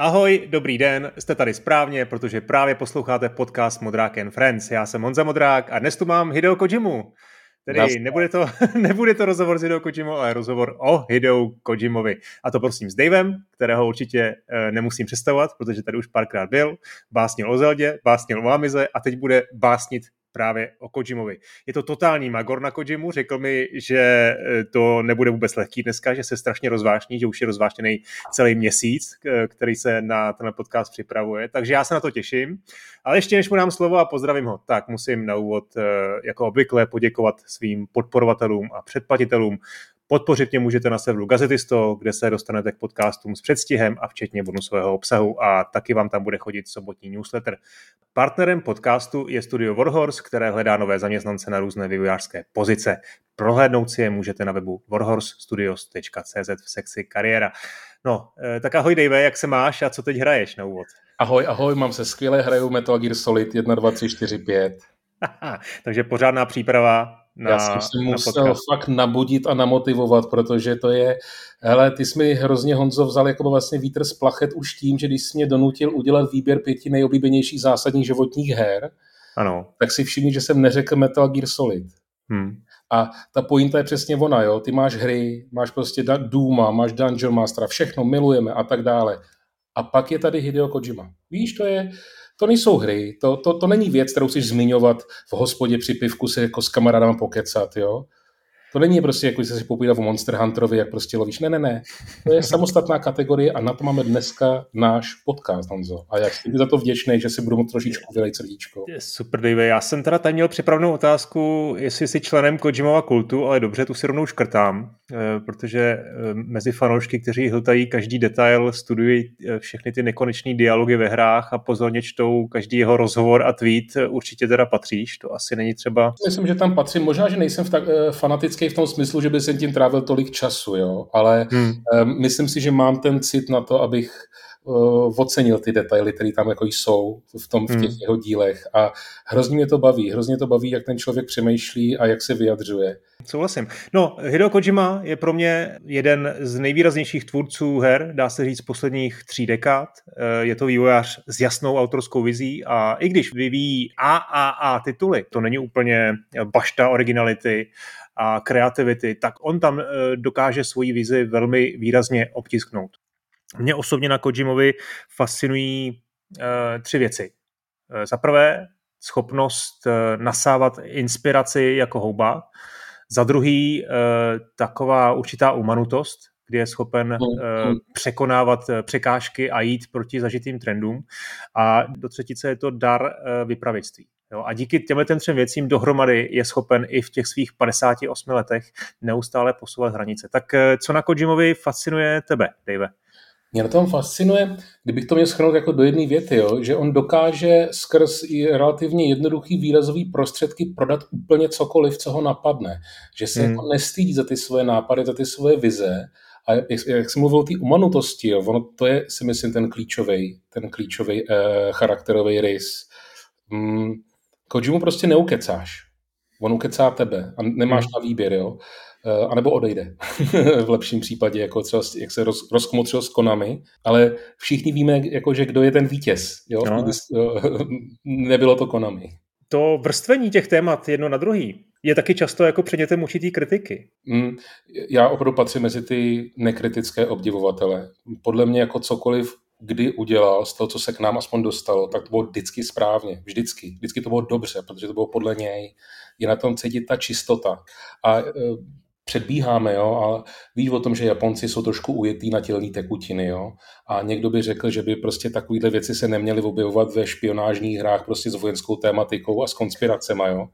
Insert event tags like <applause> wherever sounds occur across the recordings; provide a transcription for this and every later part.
Ahoj, dobrý den, jste tady správně, protože právě posloucháte podcast Modrák and Friends. Já jsem Honza Modrák a dnes tu mám Hideo Kojimu. Tedy nebude to, <laughs> nebude to rozhovor s Hideo Kojimou, ale rozhovor o Hideo Kojimovi. A to prosím s Davem, kterého určitě e, nemusím představovat, protože tady už párkrát byl. Básnil o Zeldě, básnil o Amize a teď bude básnit právě o Kojimovi. Je to totální magor na Kojimu, řekl mi, že eh, to nebude vůbec lehký dneska, že se strašně rozvášní, že už je rozvášněný celý měsíc, který se na ten podcast připravuje, takže já se na to těším. Ale ještě než mu dám slovo a pozdravím ho, tak musím na úvod eh, jako obvykle poděkovat svým podporovatelům a předplatitelům Podpořit mě můžete na serveru Gazetisto, kde se dostanete k podcastům s předstihem a včetně bonusového obsahu a taky vám tam bude chodit sobotní newsletter. Partnerem podcastu je studio Warhorse, které hledá nové zaměstnance na různé vývojářské pozice. Prohlédnout si je můžete na webu warhorsestudios.cz v sekci kariéra. No, eh, tak ahoj Dave, jak se máš a co teď hraješ na úvod? Ahoj, ahoj, mám se skvěle, hraju Metal Gear Solid 1, 2, 3, 4, 5. Takže pořádná příprava na, Já jsem si musel podcast. fakt nabudit a namotivovat, protože to je, hele, ty jsi mi hrozně Honzo vzal jako vlastně vítr z plachet už tím, že když jsi mě donutil udělat výběr pěti nejoblíbenějších zásadních životních her, ano. tak si všimni, že jsem neřekl Metal Gear Solid. Hmm. A ta pointa je přesně ona, jo. Ty máš hry, máš prostě Duma, máš Dungeon Mastera, všechno milujeme a tak dále. A pak je tady Hideo Kojima. Víš, to je, to nejsou hry, to, to, to není věc, kterou chceš zmiňovat v hospodě při pivku se jako s kamarádama pokecat, jo. To není prostě, jako se si popovídat o Monster Hunterovi, jak prostě lovíš. Ne, ne, ne. To je samostatná kategorie a na to máme dneska náš podcast, Honzo. A jak jsi za to vděčný, že si budu moct trošičku vylejt srdíčko. Super, Dave. Já jsem teda tady měl připravenou otázku, jestli jsi členem Kojimova kultu, ale dobře, tu si rovnou škrtám, eh, protože eh, mezi fanoušky, kteří hltají každý detail, studují eh, všechny ty nekonečné dialogy ve hrách a pozorně čtou každý jeho rozhovor a tweet, určitě teda patříš. To asi není třeba... Myslím, že tam patřím. Možná, že nejsem v tak, fanatický kritický v tom smyslu, že by jsem tím trávil tolik času, jo, ale hmm. um, myslím si, že mám ten cit na to, abych uh, ocenil ty detaily, které tam jako jsou v, tom, v těch hmm. jeho dílech a hrozně mě to baví, hrozně to baví, jak ten člověk přemýšlí a jak se vyjadřuje. Souhlasím. No, Hideo Kojima je pro mě jeden z nejvýraznějších tvůrců her, dá se říct, posledních tří dekád. Eh, je to vývojář s jasnou autorskou vizí a i když vyvíjí AAA tituly, to není úplně bašta originality, a kreativity, tak on tam eh, dokáže svoji vizi velmi výrazně obtisknout. Mě osobně na Kojimovi fascinují uh, tři věci. Uh, za prvé, schopnost nasávat inspiraci jako houba. Za druhý, uh, taková určitá umanutost, kdy je schopen uh, překonávat překážky a jít proti zažitým trendům. A do třetice je to dar uh, vypravictví. Jo, a díky těmhle ten třem věcím dohromady je schopen i v těch svých 58 letech neustále posouvat hranice. Tak eh, co na Kojimovi fascinuje tebe, Dave? Mě na tom fascinuje, kdybych to měl schrnout jako do jedné věty, jo, že on dokáže skrz i relativně jednoduchý výrazový prostředky prodat úplně cokoliv, co ho napadne. Že se hmm. jako nestýdí za ty svoje nápady, za ty svoje vize. A jak, jak jsem mluvil o té umanutosti, jo, ono to je si myslím ten klíčový, ten klíčový eh, charakterový rys. Hmm, Kojimu prostě neukecáš. On ukecá tebe a nemáš hmm. na výběr, jo. Eh, a nebo odejde <laughs> v lepším případě, jako třeba, jak se roz, rozkmotřil s Konami, ale všichni víme, jako, že kdo je ten vítěz. Jo? No. <laughs> Nebylo to Konami. To vrstvení těch témat jedno na druhý je taky často jako předmětem určitý kritiky. Mm, já opravdu patřím mezi ty nekritické obdivovatele. Podle mě jako cokoliv kdy udělal z toho, co se k nám aspoň dostalo, tak to bylo vždycky správně. Vždycky. Vždycky to bylo dobře, protože to bylo podle něj. Je na tom cítit ta čistota. A e, předbíháme, jo, a víš o tom, že Japonci jsou trošku ujetý na tělní tekutiny, jo, a někdo by řekl, že by prostě takovýhle věci se neměly objevovat ve špionážních hrách prostě s vojenskou tématikou a s konspiracemi, jo.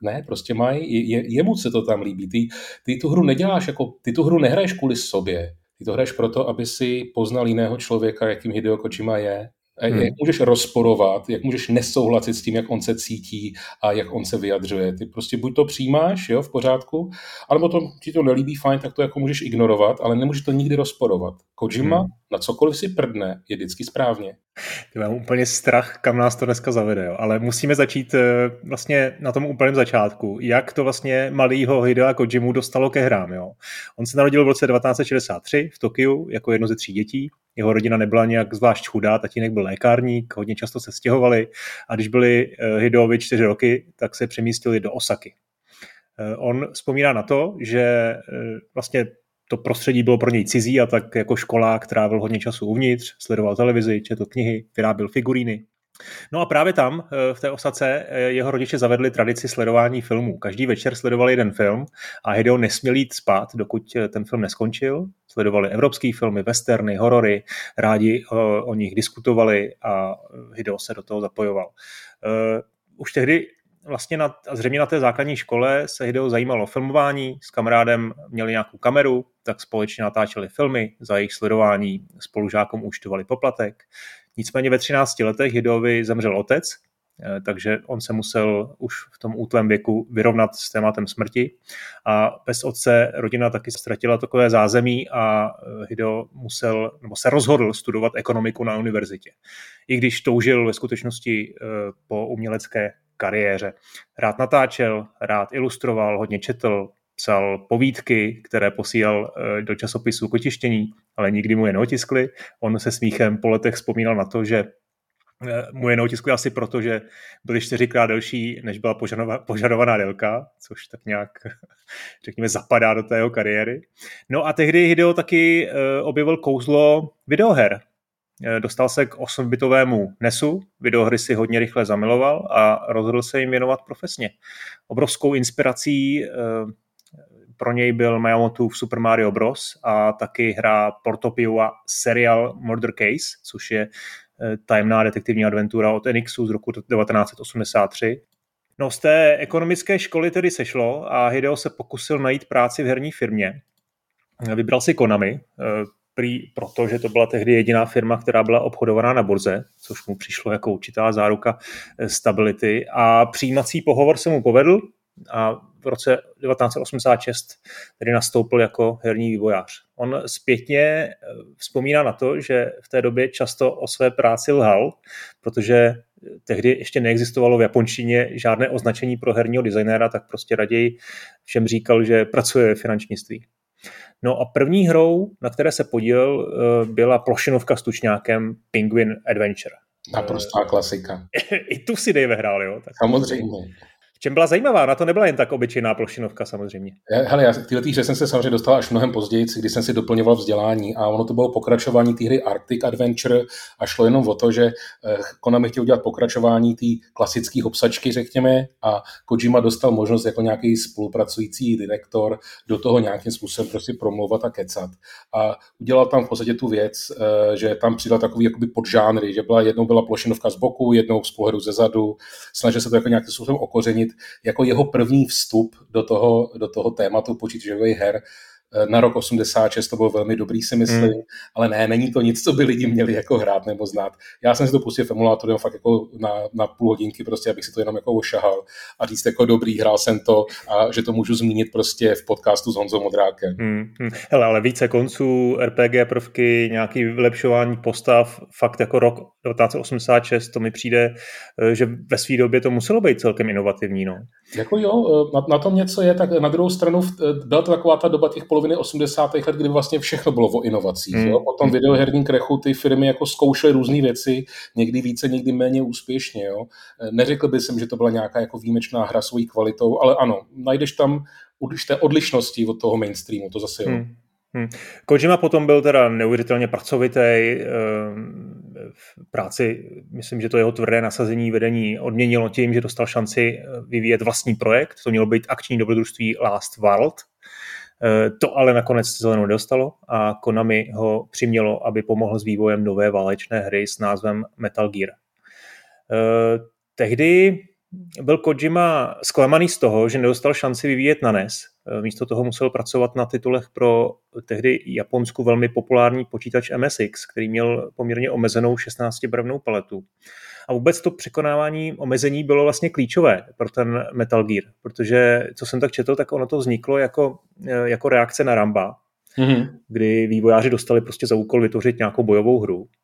Ne, prostě mají, je, jemu se to tam líbí. Ty, ty tu hru neděláš jako, ty tu hru nehraješ kvůli sobě, ty to hraješ proto, aby si poznal jiného člověka, jakým Hideo Kojima je, Hmm. Jak můžeš rozporovat, jak můžeš nesouhlasit s tím, jak on se cítí a jak on se vyjadřuje. Ty prostě buď to přijímáš, jo, v pořádku, alebo to, ti to nelíbí, fajn, tak to jako můžeš ignorovat, ale nemůžeš to nikdy rozporovat. Kojima hmm. Na cokoliv si prdne, je vždycky správně. Ty mám úplně strach, kam nás to dneska zavede, jo. ale musíme začít eh, vlastně na tom úplném začátku, jak to vlastně malýho Hidea Kojimu dostalo ke hrám. Jo. On se narodil v roce 1963 v Tokiu jako jedno ze tří dětí. Jeho rodina nebyla nějak zvlášť chudá, tatínek byl lékárník, hodně často se stěhovali a když byli eh, Hideovi čtyři roky, tak se přemístili do Osaky. Eh, on vzpomíná na to, že vlastně to prostředí bylo pro něj cizí a tak jako školák trávil hodně času uvnitř, sledoval televizi, četl knihy, vyráběl figuríny. No a právě tam, eh, v té osace, eh, jeho rodiče zavedli tradici sledování filmů. Každý večer sledovali jeden film a Hideo nesměl jít spát, dokud eh, ten film neskončil. Sledovali evropské filmy, westerny, horory, rádi o, o nich diskutovali a Hideo se do toho zapojoval. Už tehdy vlastně na, zřejmě na té základní škole se Hideo zajímalo o filmování, s kamarádem měli nějakou kameru, tak společně natáčeli filmy, za jejich sledování spolužákům účtovali poplatek. Nicméně ve 13 letech Hideovi zemřel otec, eh, takže on se musel už v tom útlém věku vyrovnat s tématem smrti a bez otce rodina taky ztratila takové zázemí a eh, Hideo musel, nebo se rozhodl studovat ekonomiku na univerzitě. I když toužil ve skutečnosti eh, po umělecké kariéře. Rád natáčel, rád ilustroval, hodně četl, psal povídky, které posílal eh, do časopisu kotištění, ale nikdy mu je neotiskli. On se smíchem po letech vzpomínal na to, že eh, mu je neotiskli asi proto, že byly čtyřikrát delší, než byla požadovaná délka, což tak nějak, <laughs> řekněme, zapadá do té jeho kariéry. No a tehdy Hideo taky eh, objevil kouzlo videoher. Eh, dostal se k 8-bitovému NESu, videohry si hodně rychle zamiloval a rozhodl se jim věnovat profesně. Obrovskou inspirací eh, pro něj byl Miyamotoův Super Mario Bros. a taky hra Portopiova Serial Murder Case, což je eh, tajemná detektivní adventura od Enixu z roku 1983. No z té ekonomické školy tedy sešlo a Hideo se pokusil najít práci v herní firmě. Vybral si Konami, prý proto, že to byla tehdy jediná firma, která byla obchodovaná na burze, což mu přišlo jako určitá záruka eh, stability. A přijímací pohovor se mu povedl a v roce 1986 tedy nastoupil jako herní vývojář. On zpětně eh, vzpomíná na to, že v té době často o své práci lhal, protože tehdy ještě neexistovalo v japonštině žádné označení pro herního designéra, tak prostě raději všem říkal, že pracuje v finančnictví. No a první hrou, na které se podílel, eh, byla plošinovka s tučňákem Penguin Adventure. Naprostá klasika. <laughs> I tu si Dave hrál, jo? Tak Samozřejmě. V čem byla zajímavá? Na to nebyla jen tak obyčejná plošinovka samozřejmě. Já, hele, já k této hře jsem se samozřejmě dostal až mnohem později, když jsem si doplňoval vzdělání a ono to bylo pokračování té hry Arctic Adventure a šlo jenom o to, že eh, Konami chtěl udělat pokračování té klasické obsačky, řekněme, a Kojima dostal možnost jako nějaký spolupracující direktor do toho nějakým způsobem prostě promlouvat a kecat. A udělal tam v podstatě tu věc, eh, že tam přidal takový jakoby podžánry, že byla jednou byla plošinovka z boku, jednou z pohledu ze zadu, snažil se to jako nějakým způsobem okořenit zmínit jako jeho první vstup do toho, do toho tématu počítačových her, na rok 86 to bylo velmi dobrý, si myslím, mm. ale ne, není to nic, co by lidi měli jako hrát nebo znát. Já jsem si to pustil v emulátoru jenom fakt jako na, na půl hodinky, prostě, abych si to jenom jako ošahal a říct jako dobrý, hrál jsem to a že to můžu zmínit prostě v podcastu s Honzou Modrákem. Mm. Hele, ale více konců, RPG prvky, nějaký vylepšování postav, fakt jako rok 1986, to mi přijde, eh, že ve své době to muselo být celkem inovativní. No. Jako jo, eh, na, na tom něco je, tak na druhou stranu byla to taková ta doba těch poloviny 80. let, kdy vlastně všechno bylo o inovacích. Hmm. Jo? Po tom videoherním krechu ty firmy jako zkoušely různé věci, někdy více, někdy méně úspěšně. Jo? Neřekl bych, že to byla nějaká jako výjimečná hra svojí kvalitou, ale ano, najdeš tam určité odlišnosti od toho mainstreamu, to zase jo. Hmm. Hmm. Kojima potom byl teda neuvěřitelně pracovitý ehm, v práci, myslím, že to jeho tvrdé nasazení vedení odměnilo tím, že dostal šanci vyvíjet vlastní projekt, to mělo být akční dobrodružství Last World, Eh, to ale nakonec zelenou dostalo a Konami ho přimělo, aby pomohl s vývojem nové válečné hry s názvem Metal Gear. Eh, tehdy byl Kojima zklamaný z toho, že nedostal šanci vyvíjet na NES. Eh, místo toho musel pracovat na titulech pro tehdy Japonsku velmi populární počítač MSX, který měl poměrně omezenou 16-barevnou paletu. A vůbec to překonávání omezení bylo vlastně klíčové pro ten Metal Gear, protože co jsem tak četl, tak ono to vzniklo jako, jako reakce na Ramba, mm-hmm. kdy vývojáři dostali prostě za úkol vytvořit nějakou bojovou hru eh,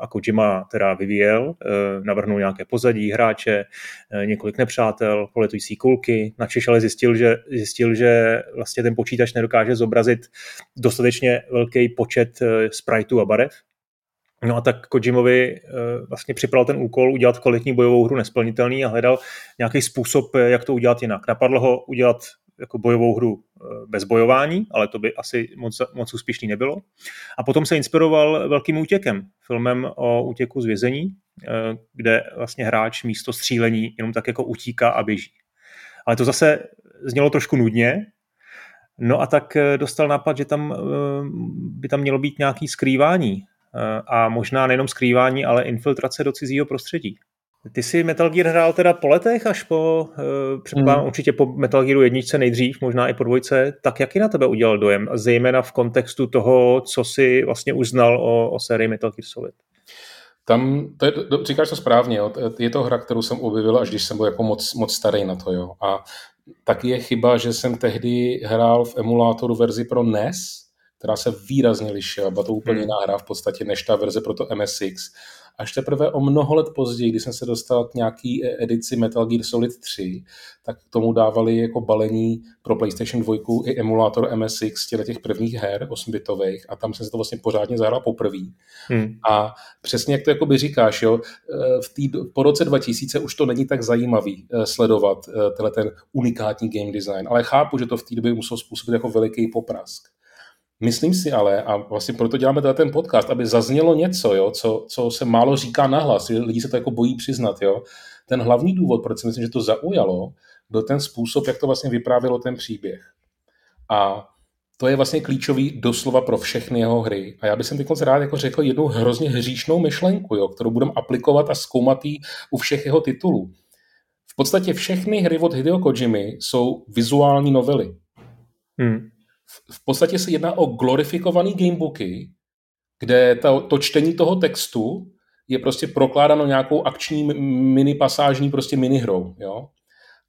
a Kojima teda vyvíjel, eh, navrhnul nějaké pozadí, hráče, několik nepřátel, poletující kulky, načeš ale zjistil, že, zjistil, že vlastně ten počítač nedokáže zobrazit dostatečně velký počet spriteů a barev, No a tak Kojimovi vlastně připravil ten úkol udělat kvalitní bojovou hru nesplnitelný a hledal nějaký způsob, jak to udělat jinak. Napadlo ho udělat jako bojovou hru eh, bez bojování, ale to by asi moc, moc úspěšný nebylo. A potom se inspiroval velkým útěkem, filmem o útěku z vězení, eh, kde vlastně hráč místo střílení jenom tak jako utíká a běží. Ale to zase znělo trošku nudně, no a tak eh, dostal nápad, že tam by tam mělo být nějaký skrývání a možná nejenom skrývání, ale infiltrace do cizího prostředí. Ty jsi Metal Gear hrál teda po letech až po, uh, předpokládám hmm. určitě po Metal Gearu jedničce nejdřív, možná i po dvojce, tak jaký na tebe udělal dojem, zejména v kontextu toho, co si vlastně uznal o, o sérii Metal Gear Solid? Tam, to je, říkáš to správně, jo. je to hra, kterou jsem objevil, až když jsem byl jako moc, moc starý na to. Jo. A taky je chyba, že jsem tehdy hrál v emulátoru verzi pro NES, která se výrazně lišila, byla to úplně hmm. jiná hra v podstatě než ta verze pro to MSX Až teprve o mnoho let později, když jsem se dostal k nějaký e- edici Metal Gear Solid 3, tak k tomu dávali jako balení pro PlayStation 2 i emulátor MSX těch, těch prvních her 8-bitových a tam jsem se to vlastně pořádně zahrál poprvé. Hmm. A přesně jak to jakoby říkáš, jo, e, v tý, po roce 2000 už to není tak zajímavý e, sledovat tenhle ten unikátní game design, ale chápu, že to v té době muselo způsobit jako veliký poprask. Myslím si ale, a vlastně proto děláme ten podcast, aby zaznělo něco, jo, co, co se málo říká nahlas, lidi se to jako bojí přiznat. Jo. Ten hlavní důvod, proč si myslím, že to zaujalo, byl ten způsob, jak to vlastně vyprávělo ten příběh. A to je vlastně klíčový doslova pro všechny jeho hry. A já bych teď rád jako řekl jednu hrozně hříšnou myšlenku, jo, kterou budeme aplikovat a zkoumat u všech jeho titulů. V podstatě všechny hry od Hideo Kojimy jsou vizuální novely. Hmm v podstatě se jedná o glorifikovaný gamebooky, kde to, to čtení toho textu je prostě prokládáno nějakou akční mini pasážní prostě hrou, jo.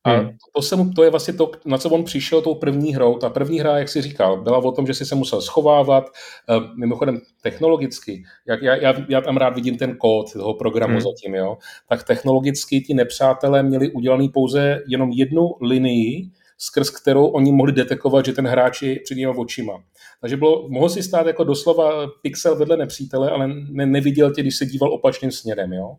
A hmm. to, se mu, to je vlastně to, na co on přišel tou první hrou. Ta první hra, jak si říkal, byla o tom, že si se musel schovávat, uh, mimochodem technologicky, jak já, já, já tam rád vidím ten kód toho programu hmm. zatím, jo, tak technologicky ti nepřátelé měli udělaný pouze jenom jednu linii, skrz kterou oni mohli detekovat, že ten hráč je před nimi očima. Takže bylo, mohl si stát jako doslova pixel vedle nepřítele, ale ne, neviděl tě, když se díval opačným směrem. Jo?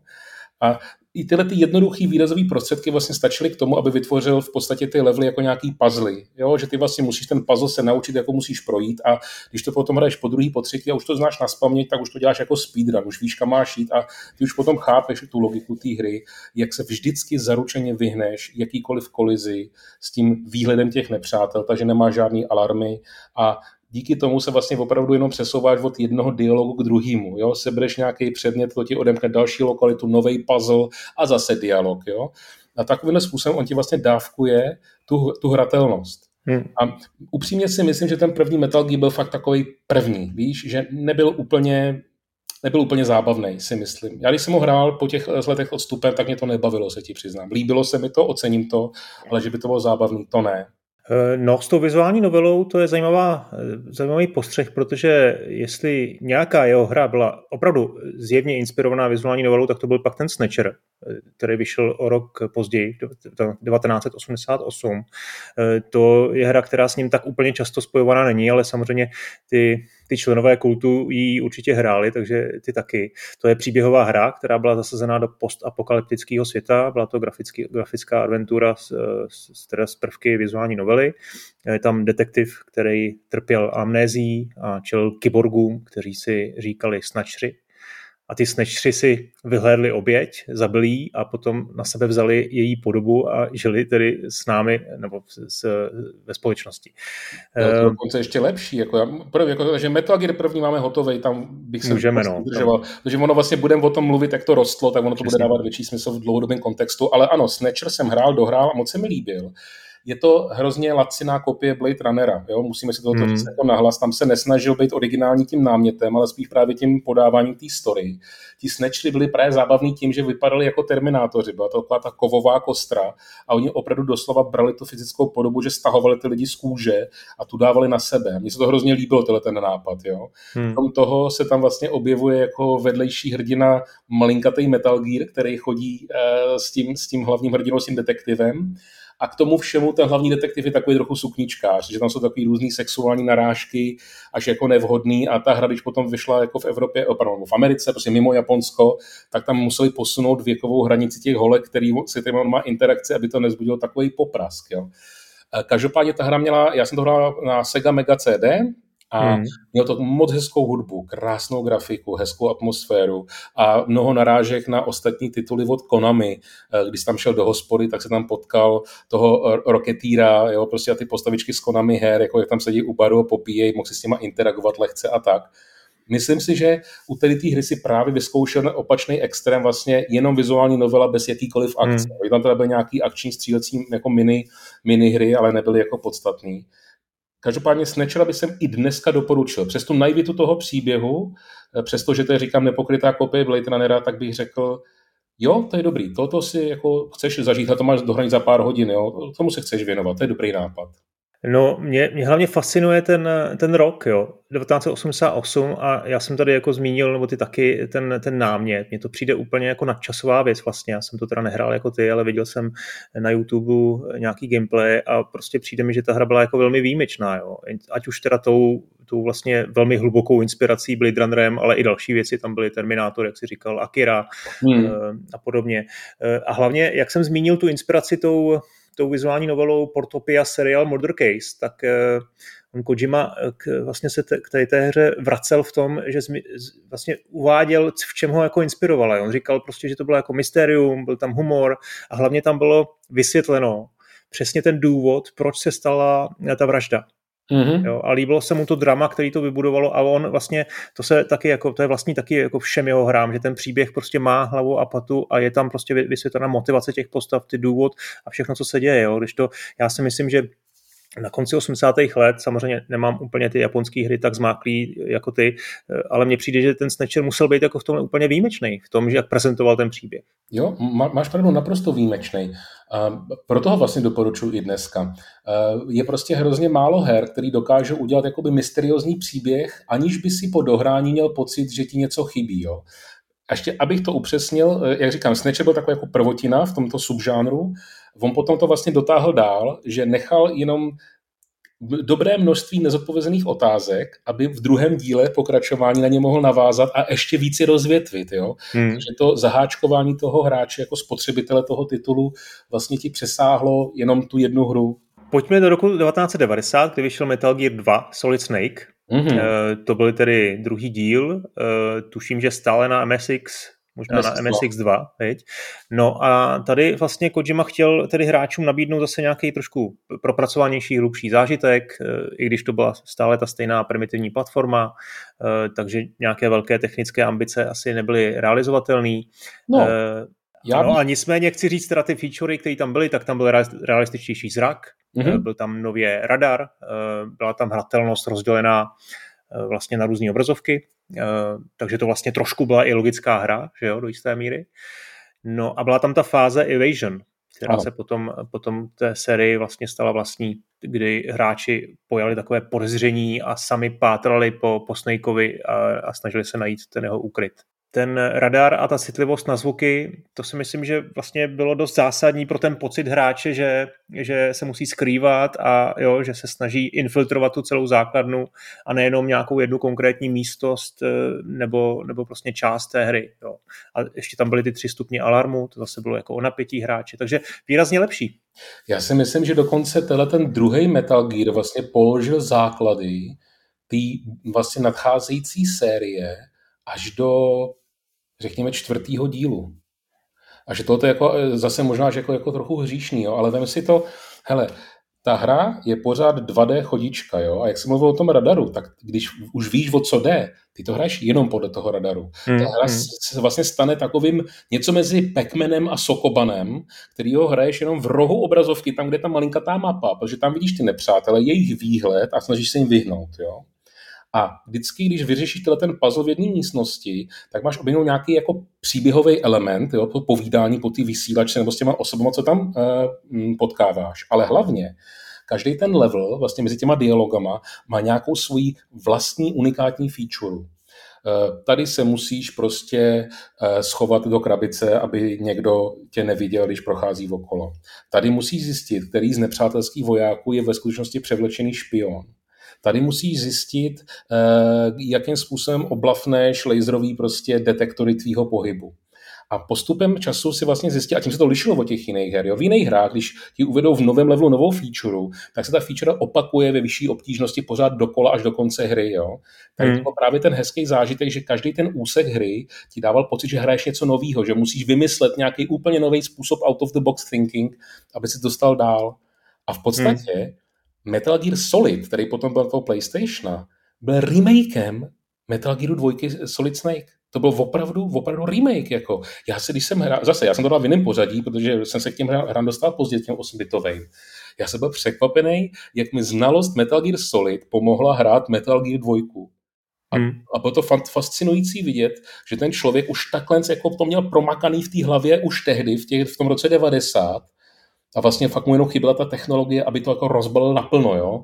A i tyhle ty jednoduché výrazové prostředky vlastně stačily k tomu, aby vytvořil v podstatě ty levely jako nějaký puzzle. Jo? Že ty vlastně musíš ten puzzle se naučit, jako musíš projít a když to potom hraješ po druhý, po třetí a už to znáš na spaměť, tak už to děláš jako speedrun, už víš, kam máš jít a ty už potom chápeš tu logiku té hry, jak se vždycky zaručeně vyhneš jakýkoliv kolizi s tím výhledem těch nepřátel, takže nemá žádný alarmy a díky tomu se vlastně opravdu jenom přesouváš od jednoho dialogu k druhému. Jo? Sebereš nějaký předmět, to ti odemkne další lokalitu, nový puzzle a zase dialog. Jo? A takovým způsobem on ti vlastně dávkuje tu, tu hratelnost. Hmm. A upřímně si myslím, že ten první Metal Gear byl fakt takový první, víš, že nebyl úplně nebyl úplně zábavný, si myslím. Já když jsem ho hrál po těch letech odstupem, tak mě to nebavilo, se ti přiznám. Líbilo se mi to, ocením to, ale že by to bylo zábavný, to ne. Eh, no, s tou vizuální novelou to je zajímavá, eh, zajímavý postřeh, protože jestli nějaká jeho hra byla opravdu zjevně inspirovaná vizuální novelou, tak to byl pak ten Snatcher, který vyšel o rok později, 1988. To je hra, která s ním tak úplně často spojovaná není, ale samozřejmě ty ty členové kultu ji určitě hráli, takže ty taky. To je příběhová hra, která byla zasazená do postapokalyptického světa, byla to grafický, grafická adventura s, s, teda s prvky vizuální novely. Je tam detektiv, který trpěl amnézí a čel kyborgům, kteří si říkali snačři a ty snatchři si vyhlédli oběť, zabili a potom na sebe vzali její podobu a žili tedy s námi nebo s, s, ve společnosti. No, to ehm, dokonce ještě lepší. Jako, já, prv, jako, že Metal Gear první máme hotový, tam bych se Můžeme, no, držoval. Takže ono vlastně budeme o tom mluvit, jak to rostlo, tak ono to Přesně. bude dávat větší smysl v dlouhodobém kontextu. Ale ano, Snatcher jsem hrál, dohrál a moc se mi líbil. Je to hrozně laciná kopie Blade Runnera. Jo? Musíme si toto hmm. říct jako nahlas. Tam se nesnažil být originální tím námětem, ale spíš právě tím podáváním té story. Ti snatchry byli právě zábavní tím, že vypadali jako terminátoři. Byla to taková ta kovová kostra a oni opravdu doslova brali tu fyzickou podobu, že stahovali ty lidi z kůže a tu dávali na sebe. Mně se to hrozně líbilo, tenhle ten nápad. Jo? Hmm. Krom toho se tam vlastně objevuje jako vedlejší hrdina malinkatý Metal Gear, který chodí uh, s, tím, s tím hlavním hrdinou, s tím detektivem a k tomu všemu ten hlavní detektiv je takový trochu sukničkář, že tam jsou takový různý sexuální narážky, až jako nevhodný a ta hra, když potom vyšla jako v Evropě, pardon, v Americe, prostě mimo Japonsko, tak tam museli posunout věkovou hranici těch holek, který se on má interakce, aby to nezbudilo takový poprask. Jo. Každopádně ta hra měla, já jsem to hrál na Sega Mega CD, a hmm. měl to moc hezkou hudbu, krásnou grafiku, hezkou atmosféru a mnoho narážek na ostatní tituly od Konami. Eh, když tam šel do hospody, tak se tam potkal toho Rocketeera, jo, prostě a ty postavičky z Konami her, jako jak tam sedí u baru a popíjejí, mohl si s těma interagovat lehce a tak. Myslím si, že u té hry si právě vyzkoušel opačný extrém, vlastně jenom vizuální novela bez jakýkoliv akce. Hmm. Tam teda byly nějaký akční střílecí jako mini, mini hry, ale nebyly jako podstatný. Každopádně Snatchera by jsem i dneska doporučil. Přes tu naivitu toho příběhu, eh, přestože to je, říkám, nepokrytá kopie Blade Runnera, tak bych řekl, jo, to je dobrý, toto si jako chceš zažít, a to máš dohranit za pár hodin, jo, tomu se chceš věnovat, to je dobrý nápad. No, mě, mě hlavně fascinuje ten, ten rok, jo, 1988 a já jsem tady jako zmínil, nebo ty taky, ten, ten námět. Mně to přijde úplně jako nadčasová věc vlastně. Já jsem to teda nehrál jako ty, ale viděl jsem na YouTube nějaký gameplay a prostě přijde mi, že ta hra byla jako velmi výjimečná, jo. Ať už teda tou, tou vlastně velmi hlubokou inspirací Blade Runnerem, ale i další věci, tam byly Terminator, jak si říkal, Akira hmm. Eh, a podobně. Eh, a hlavně, jak jsem zmínil tu inspiraci tou tou vizuální novelou Portopia serial Murder Case, tak eh, on Kojima eh, k, vlastně se t- k té, té hře vracel v tom, že zmi, vlastně uváděl, v čem ho jako inspirovala. On říkal prostě, že to bylo jako mysterium, byl tam humor a hlavně tam bylo vysvětleno přesně ten důvod, proč se stala ta vražda. Mm-hmm. Jo, a líbilo se mu to drama, který to vybudovalo a on vlastně, to se taky jako, to je vlastně taky jako všem jeho hrám, že ten příběh prostě má hlavu a patu a je tam prostě vysvětlena motivace těch postav, ty důvod a všechno, co se děje, jo. Když to, já si myslím, že na konci 80. let samozřejmě nemám úplně ty japonské hry tak zmáklý jako ty, ale mně přijde, že ten Snatcher musel být jako v tom úplně výjimečný, v tom, že jak prezentoval ten příběh. Jo, máš pravdu, naprosto výjimečný. Proto ho vlastně doporučuji i dneska. Je prostě hrozně málo her, který dokážou udělat jakoby mysteriózní příběh, aniž by si po dohrání měl pocit, že ti něco chybí. Jo. A ještě, abych to upřesnil, jak říkám, Snatcher byl takový jako prvotina v tomto subžánru, On potom to vlastně dotáhl dál, že nechal jenom dobré množství nezodpovězených otázek, aby v druhém díle pokračování na ně mohl navázat a ještě více rozvětvit. Jo? Hmm. Že to zaháčkování toho hráče jako spotřebitele toho titulu vlastně ti přesáhlo jenom tu jednu hru. Pojďme do roku 1990, kdy vyšel Metal Gear 2 Solid Snake. Mm-hmm. to byl tedy druhý díl, eh, tuším, že stále na MSX možná na MSX2, veď? No a tady vlastně Kojima chtěl tedy hráčům nabídnout zase nějaký trošku propracovanější, hlubší zážitek, eh, i když to byla stále ta stejná primitivní platforma, eh, takže nějaké velké technické ambice asi nebyly realizovatelné. No. Eh, já no a nicméně chci říct teda ty featurey, které tam byly, tak tam byl realističtější zrak, mm-hmm. byl tam nově radar, byla tam hratelnost rozdělená vlastně na různé obrazovky, takže to vlastně trošku byla i logická hra, že jo, do jisté míry. No a byla tam ta fáze Evasion, která ano. se potom, potom té sérii vlastně stala vlastní, kdy hráči pojali takové podezření a sami pátrali po, po Snakeovi a, a snažili se najít ten jeho úkryt ten radar a ta citlivost na zvuky, to si myslím, že vlastně bylo dost zásadní pro ten pocit hráče, že, že se musí skrývat a jo, že se snaží infiltrovat tu celou základnu a nejenom nějakou jednu konkrétní místost eh, nebo, nebo prostě část té hry. Jo. A ještě tam byly ty tři stupně alarmu, to zase bylo jako o napětí hráče, takže výrazně lepší. Já si myslím, že dokonce tenhle ten druhý Metal Gear vlastně položil základy té vlastně nadcházející série až do řekněme, čtvrtýho dílu. A že tohle je jako, e, zase možná že jako, jako trochu hříšný, jo, ale vem si to, hele, ta hra je pořád 2D chodička, jo? A jak jsem mluvil o tom radaru, tak když už víš, o co jde, ty to hraješ jenom podle toho radaru. Hmm. Ta hra hmm. se vlastně stane takovým něco mezi Pac-Manem a Sokobanem, který ho hraješ jenom v rohu obrazovky, tam, kde je ta malinkatá mapa, protože tam vidíš ty nepřátele, jejich výhled a snažíš se jim vyhnout, jo? A vždycky, když vyřešíš ten puzzle v jedné místnosti, tak máš objednou nějaký jako příběhový element, jo, po povídání po té vysílačce nebo s těma osobama, co tam uh, potkáváš. Ale hlavně, každý ten level vlastně mezi těma dialogama má nějakou svoji vlastní unikátní feature. Eh, tady se musíš prostě eh, schovat do krabice, aby někdo tě neviděl, když prochází okolo. Tady musíš zjistit, který z nepřátelských vojáků je ve skutečnosti převlečený špion. Tady musíš zjistit, eh, jakým způsobem oblafneš laserový prostě detektory tvýho pohybu. A postupem času si vlastně zjistí, a tím se to lišilo od těch jiných her. Jo. V jiných hrách, když ti uvedou v novém levelu novou feature, tak se ta feature opakuje ve vyšší obtížnosti pořád dokola až do konce hry. Jo. Tak hmm. to právě ten hezký zážitek, že každý ten úsek hry ti dával pocit, že hraješ něco nového, že musíš vymyslet nějaký úplně nový způsob out of the box thinking, aby si dostal dál. A v podstatě hmm Metal Gear Solid, který potom byl toho PlayStationa, byl remakem Metal Gearu 2 Solid Snake. To byl opravdu, opravdu remake. Jako. Já se, když jsem hrál, zase, já jsem to dal v jiném pořadí, protože jsem se k těm hrám dostal později, těm 8-bitovým. Já jsem byl překvapený, jak mi znalost Metal Gear Solid pomohla hrát Metal Gear 2. A, hmm. a bylo to fascinující vidět, že ten člověk už takhle jako to měl promakaný v té hlavě už tehdy, v, těch, v tom roce 90, a vlastně fakt mu jenom chyběla ta technologie, aby to jako rozbalil naplno, jo.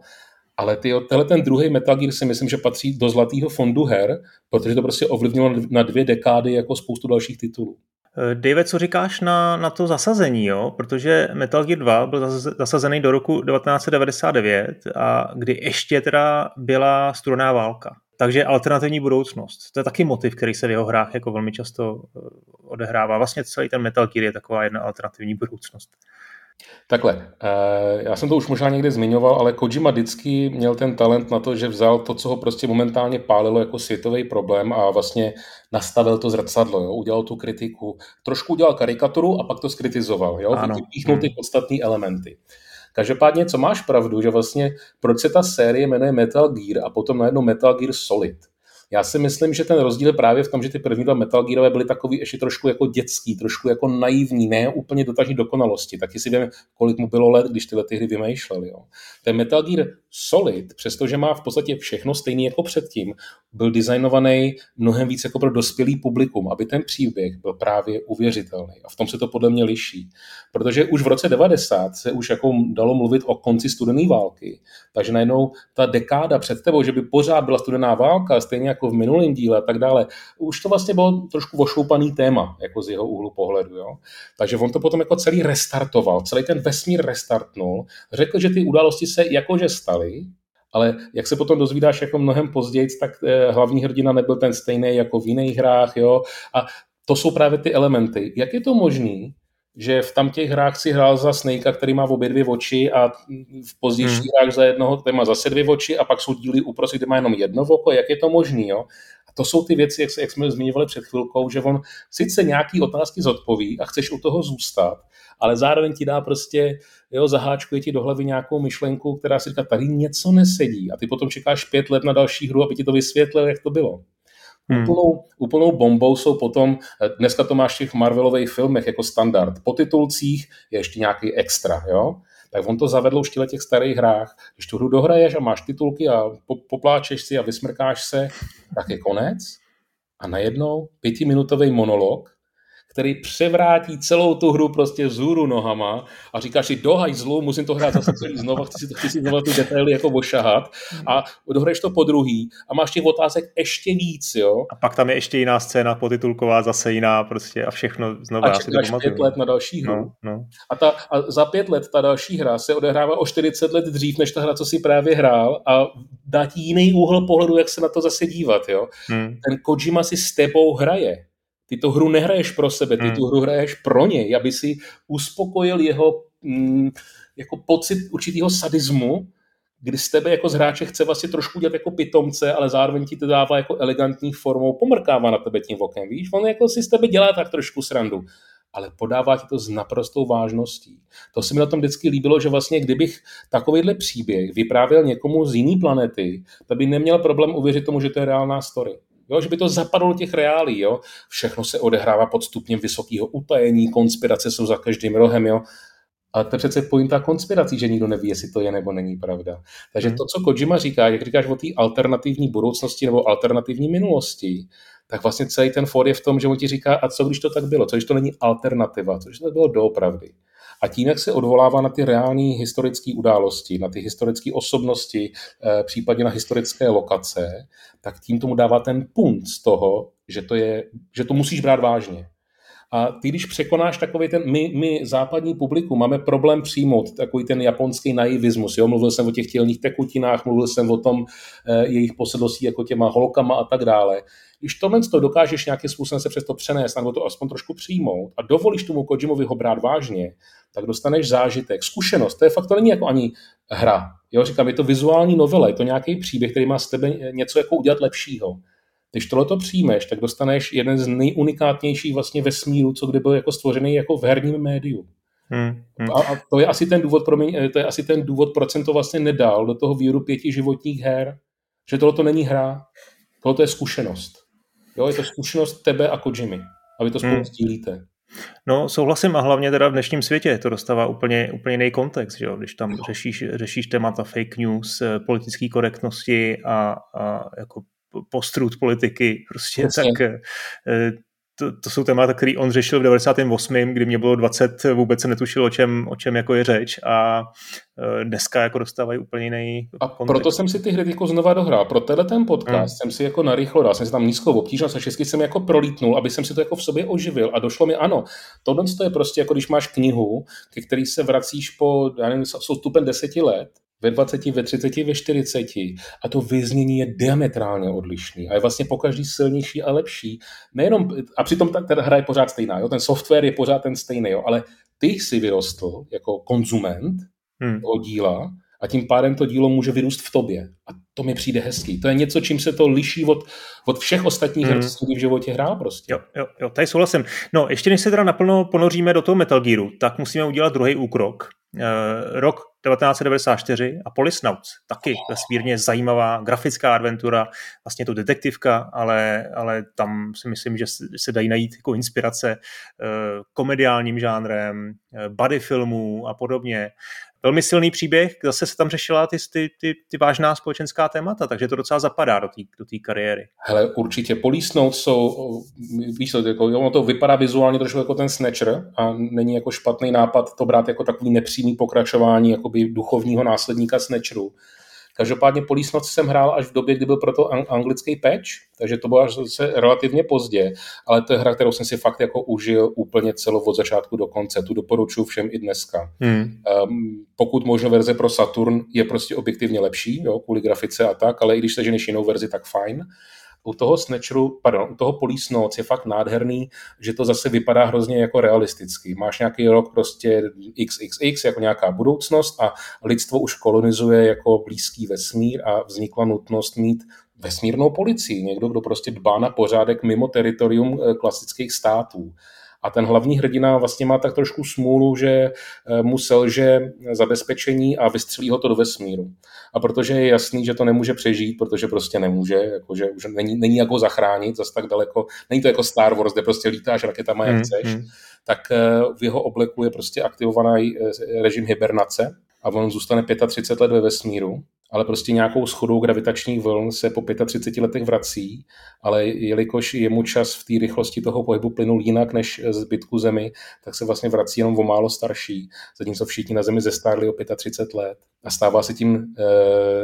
Ale ty, tenhle ten druhý Metal Gear si myslím, že patří do zlatého fondu her, protože to prostě ovlivnilo na dvě dekády jako spoustu dalších titulů. Eh, David, co říkáš na, na to zasazení, jo? Protože Metal Gear 2 byl zasazený do roku 1999, a kdy ještě teda byla studená válka. Takže alternativní budoucnost. To je taky motiv, který se v jeho hrách jako velmi často eh, odehrává. Vlastně celý ten Metal Gear je taková jedna alternativní budoucnost. Takhle, eh, já jsem to už možná někde zmiňoval, ale Kojima vždycky měl ten talent na to, že vzal to, co ho prostě momentálně pálilo jako světový problém a vlastně nastavil to zrcadlo, jo? udělal tu kritiku, trošku udělal karikaturu a pak to skritizoval, jo? vypíchnul ty hmm. podstatné elementy. Každopádně, co máš pravdu, že vlastně proč se ta série jmenuje Metal Gear a potom najednou Metal Gear Solid? Já si myslím, že ten rozdíl je právě v tom, že ty první dva Metal Gearové byly takový ještě trošku jako dětský, trošku jako naivní, ne úplně dotažní dokonalosti. Taky si víme, kolik mu bylo let, když tyhle ty hry vymýšleli. Jo. Ten Metal Gear Solid, přestože má v podstatě všechno stejný jako předtím, byl designovaný mnohem víc jako pro dospělý publikum, aby ten příběh byl právě uvěřitelný. A v tom se to podle mě liší. Protože už v roce 90 se už jako dalo mluvit o konci studené války. Takže najednou ta dekáda před tebou, že by pořád byla studená válka, stejně jako v minulém díle a tak dále, už to vlastně bylo trošku ošoupaný téma, jako z jeho úhlu pohledu. Jo? Takže on to potom jako celý restartoval, celý ten vesmír restartnul, řekl, že ty události se jakože staly, ale jak se potom dozvídáš jako mnohem později, tak eh, hlavní hrdina nebyl ten stejný jako v jiných hrách, jo, a to jsou právě ty elementy. Jak je to možné, že v tam těch hrách si hrál za Snakea, který má v obě dvě oči a v pozdějších hmm. hrách za jednoho, který má zase dvě oči a pak jsou díly uprostřed, kde má jenom jedno oko, jak je to možný, jo? A to jsou ty věci, jak, jak jsme zmiňovali před chvilkou, že on sice nějaký otázky zodpoví a chceš u toho zůstat, ale zároveň ti dá prostě, jo, zaháčkuje ti do hlavy nějakou myšlenku, která si říká, tady něco nesedí a ty potom čekáš pět let na další hru, aby ti to vysvětlil, jak to bylo. Hmm. Úplnou, úplnou bombou jsou potom, eh, dneska to máš v těch Marvelových filmech jako standard, po titulcích je ještě nějaký extra, jo? Tak on to zavedl už v těch starých hrách. Když tu hru dohraješ a máš titulky a popláčeš si a vysmrkáš se, tak je konec. A najednou pětiminutový monolog, který převrátí celou tu hru prostě vzhůru nohama a říkáš si, do hajzlu, musím to hrát zase celý znova, chci si, chci si znova ty detaily jako ošahat a dohraješ to po druhý a máš těch otázek ještě víc, jo. A pak tam je ještě jiná scéna potitulková, zase jiná prostě a všechno znova. A čekáš pět let na další hru. No, no. A, ta, a za pět let ta další hra se odehrává o 40 let dřív, než ta hra, co si právě hrál a dá ti jiný úhel pohledu, jak se na to zase dívat, jo. Hmm. Ten Kojima si s tebou hraje ty tu hru nehraješ pro sebe, ty hmm. tu hru hraješ pro něj, aby si uspokojil jeho mm, jako pocit určitého sadismu, kdy z tebe jako z hráče chce vlastně trošku dělat jako pitomce, ale zároveň ti to dává jako elegantní formou, pomrkává na tebe tím okem, víš? On jako si z tebe dělá tak trošku srandu. ale podává ti to s naprostou vážností. To se mi na tom vždycky líbilo, že vlastně kdybych takovýhle příběh vyprávěl někomu z jiné planety, tak by neměl problém uvěřit tomu, že to je reálná story. Jo, že by to zapadlo do těch reálí. Jo. Všechno se odehrává pod stupněm vysokého utajení, konspirace jsou za každým rohem. Jo. Ale to je přece pointa konspirací, že nikdo neví, jestli to je nebo není pravda. Takže hmm. to, co Kojima říká, jak říkáš o té alternativní budoucnosti nebo alternativní minulosti, tak vlastně celý ten for je v tom, že on ti říká, a co když to tak bylo, co když to není alternativa, co když to bylo doopravdy. A tím, jak se odvolává na ty reální historické události, na ty historické osobnosti, eh, případně na historické lokace, tak tím tomu dává ten punt z toho, že to, je, že to musíš brát vážně. A ty, když překonáš takový ten, my, my západní publiku, máme problém přijmout takový ten japonský naivismus. Jo? Mluvil jsem o těch tělních tekutinách, mluvil jsem o tom e, jejich posedlostí jako těma holkama a tak dále. Když tohle to dokážeš nějakým způsobem se přes to přenést, nebo to aspoň trošku přijmout a dovolíš tomu Kojimovi ho brát vážně, tak dostaneš zážitek, zkušenost. To je fakt, to není jako ani hra. Jo, říkám, je to vizuální novela, je to nějaký příběh, který má s tebe něco jako udělat lepšího. Když tohle to přijmeš, tak dostaneš jeden z nejunikátnějších vlastně vesmíru, co kdy byl jako stvořený jako v herním médiu. Hmm, hmm. A, a, to je asi ten důvod, pro mě, to je asi ten důvod, proč jsem to vlastně nedal do toho víru pěti životních her, že tohle to není hra, tohle to je zkušenost. Jo, je to zkušenost tebe a Kojimy, a vy to spolu hmm. sdílíte. No souhlasím a hlavně teda v dnešním světě to dostává úplně, úplně jiný kontext, že jo? když tam řešíš, řešíš témata fake news, eh, politické korektnosti a, a jako postrut politiky, prostě Jasně. tak eh, to, to jsou témata, který on řešil v 98., kdy mě bylo 20, vůbec se netušil, o čem, o čem jako je řeč a eh, dneska jako dostávají úplně jiný A kontext. proto jsem si ty hry jako znova dohrál. Pro tenhle ten podcast hmm. jsem si jako narychlo dal, jsem si tam nízkou obtížnost a všechny jsem jako prolítnul, aby jsem si to jako v sobě oživil a došlo mi, ano, tohle je prostě jako když máš knihu, ke který se vracíš po, já nevím, jsou stupen deseti let ve 20, ve 30, ve 40 a to vyznění je diametrálně odlišný a je vlastně po každý silnější a lepší. Nejenom, a přitom ta, ta hra je pořád stejná, jo? ten software je pořád ten stejný, jo? ale ty jsi vyrostl jako konzument hmm. toho díla a tím pádem to dílo může vyrůst v tobě. A to mi přijde hezký. To je něco, čím se to liší od, od všech ostatních her, co jsem v životě hrál prostě. Jo, jo, jo, tady souhlasím. No, ještě než se teda naplno ponoříme do toho Metal Gearu, tak musíme udělat druhý úkrok. Uh, rok 1994 a Polisnauts, taky vesmírně zajímavá grafická adventura, vlastně to detektivka, ale, ale tam si myslím, že se dají najít jako inspirace uh, komediálním žánrem, uh, body filmů a podobně velmi silný příběh, zase se tam řešila ty, ty, ty, ty vážná společenská témata, takže to docela zapadá do té do kariéry. Hele, určitě polísnout jsou, víš to, jako, ono to vypadá vizuálně trošku jako ten Snatcher a není jako špatný nápad to brát jako takový nepřímý pokračování jakoby duchovního následníka Snatcheru. Každopádně Police Noc jsem hrál až v době, kdy byl proto anglický patch, takže to bylo až se relativně pozdě, ale to je hra, kterou jsem si fakt jako užil úplně celou od začátku do konce. Tu doporučuji všem i dneska. Hmm. Um, pokud možno verze pro Saturn je prostě objektivně lepší, jo, kvůli grafice a tak, ale i když seženeš jinou verzi, tak fajn u toho Snatcheru, pardon, u toho Police Notes je fakt nádherný, že to zase vypadá hrozně jako realisticky. Máš nějaký rok prostě XXX jako nějaká budoucnost a lidstvo už kolonizuje jako blízký vesmír a vznikla nutnost mít vesmírnou policii, někdo, kdo prostě dbá na pořádek mimo teritorium eh, klasických států. A ten hlavní hrdina vlastně má tak trošku smůlu, že eh, mu selže zabezpečení a vystřelí ho to do vesmíru. A protože je jasný, že to nemůže přežít, protože prostě nemůže, jakože už není, není jak ho zachránit zase tak daleko, není to jako Star Wars, kde prostě lítáš raketama, jak hmm, chceš, hmm. tak eh, v jeho obleku je prostě aktivovaný eh, režim hibernace a on zůstane 35 let ve vesmíru ale prostě nějakou schodou gravitačních vln se po 35 letech vrací, ale jelikož je mu čas v té rychlosti toho pohybu plynul jinak než zbytku Zemi, tak se vlastně vrací jenom o málo starší, zatímco všichni na Zemi zestárli o 35 let. A stává se tím e,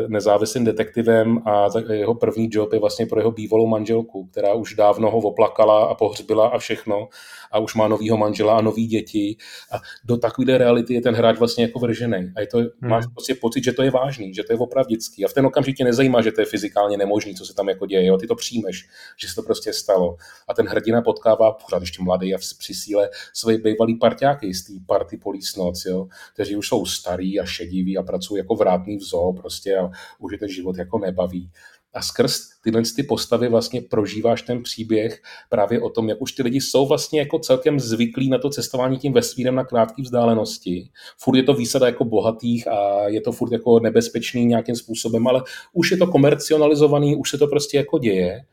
nezávislým detektivem a jeho první job je vlastně pro jeho bývalou manželku, která už dávno ho oplakala a pohřbila a všechno a už má novýho manžela a nový děti a do takové reality je ten hráč vlastně jako vržený. A je to, hmm. máš prostě pocit, že to je vážný, že to je opravdický. A v ten okamžik tě nezajímá, že to je fyzikálně nemožný, co se tam jako děje. Jo? Ty to přijmeš, že se to prostě stalo. A ten hrdina potkává pořád ještě mladý a při síle své bývalý parťáky z té party Police Noc, jo? kteří už jsou starý a šediví a pracují jako vrátný v zoo prostě a už je ten život jako nebaví a skrz tyhle ty postavy vlastně prožíváš ten příběh právě o tom, jak už ty lidi jsou vlastně jako celkem zvyklí na to cestování tím vesmírem na krátké vzdálenosti. Furt je to výsada jako bohatých a je to furt jako nebezpečný nějakým způsobem, ale už je to komercionalizovaný, už se to prostě jako děje.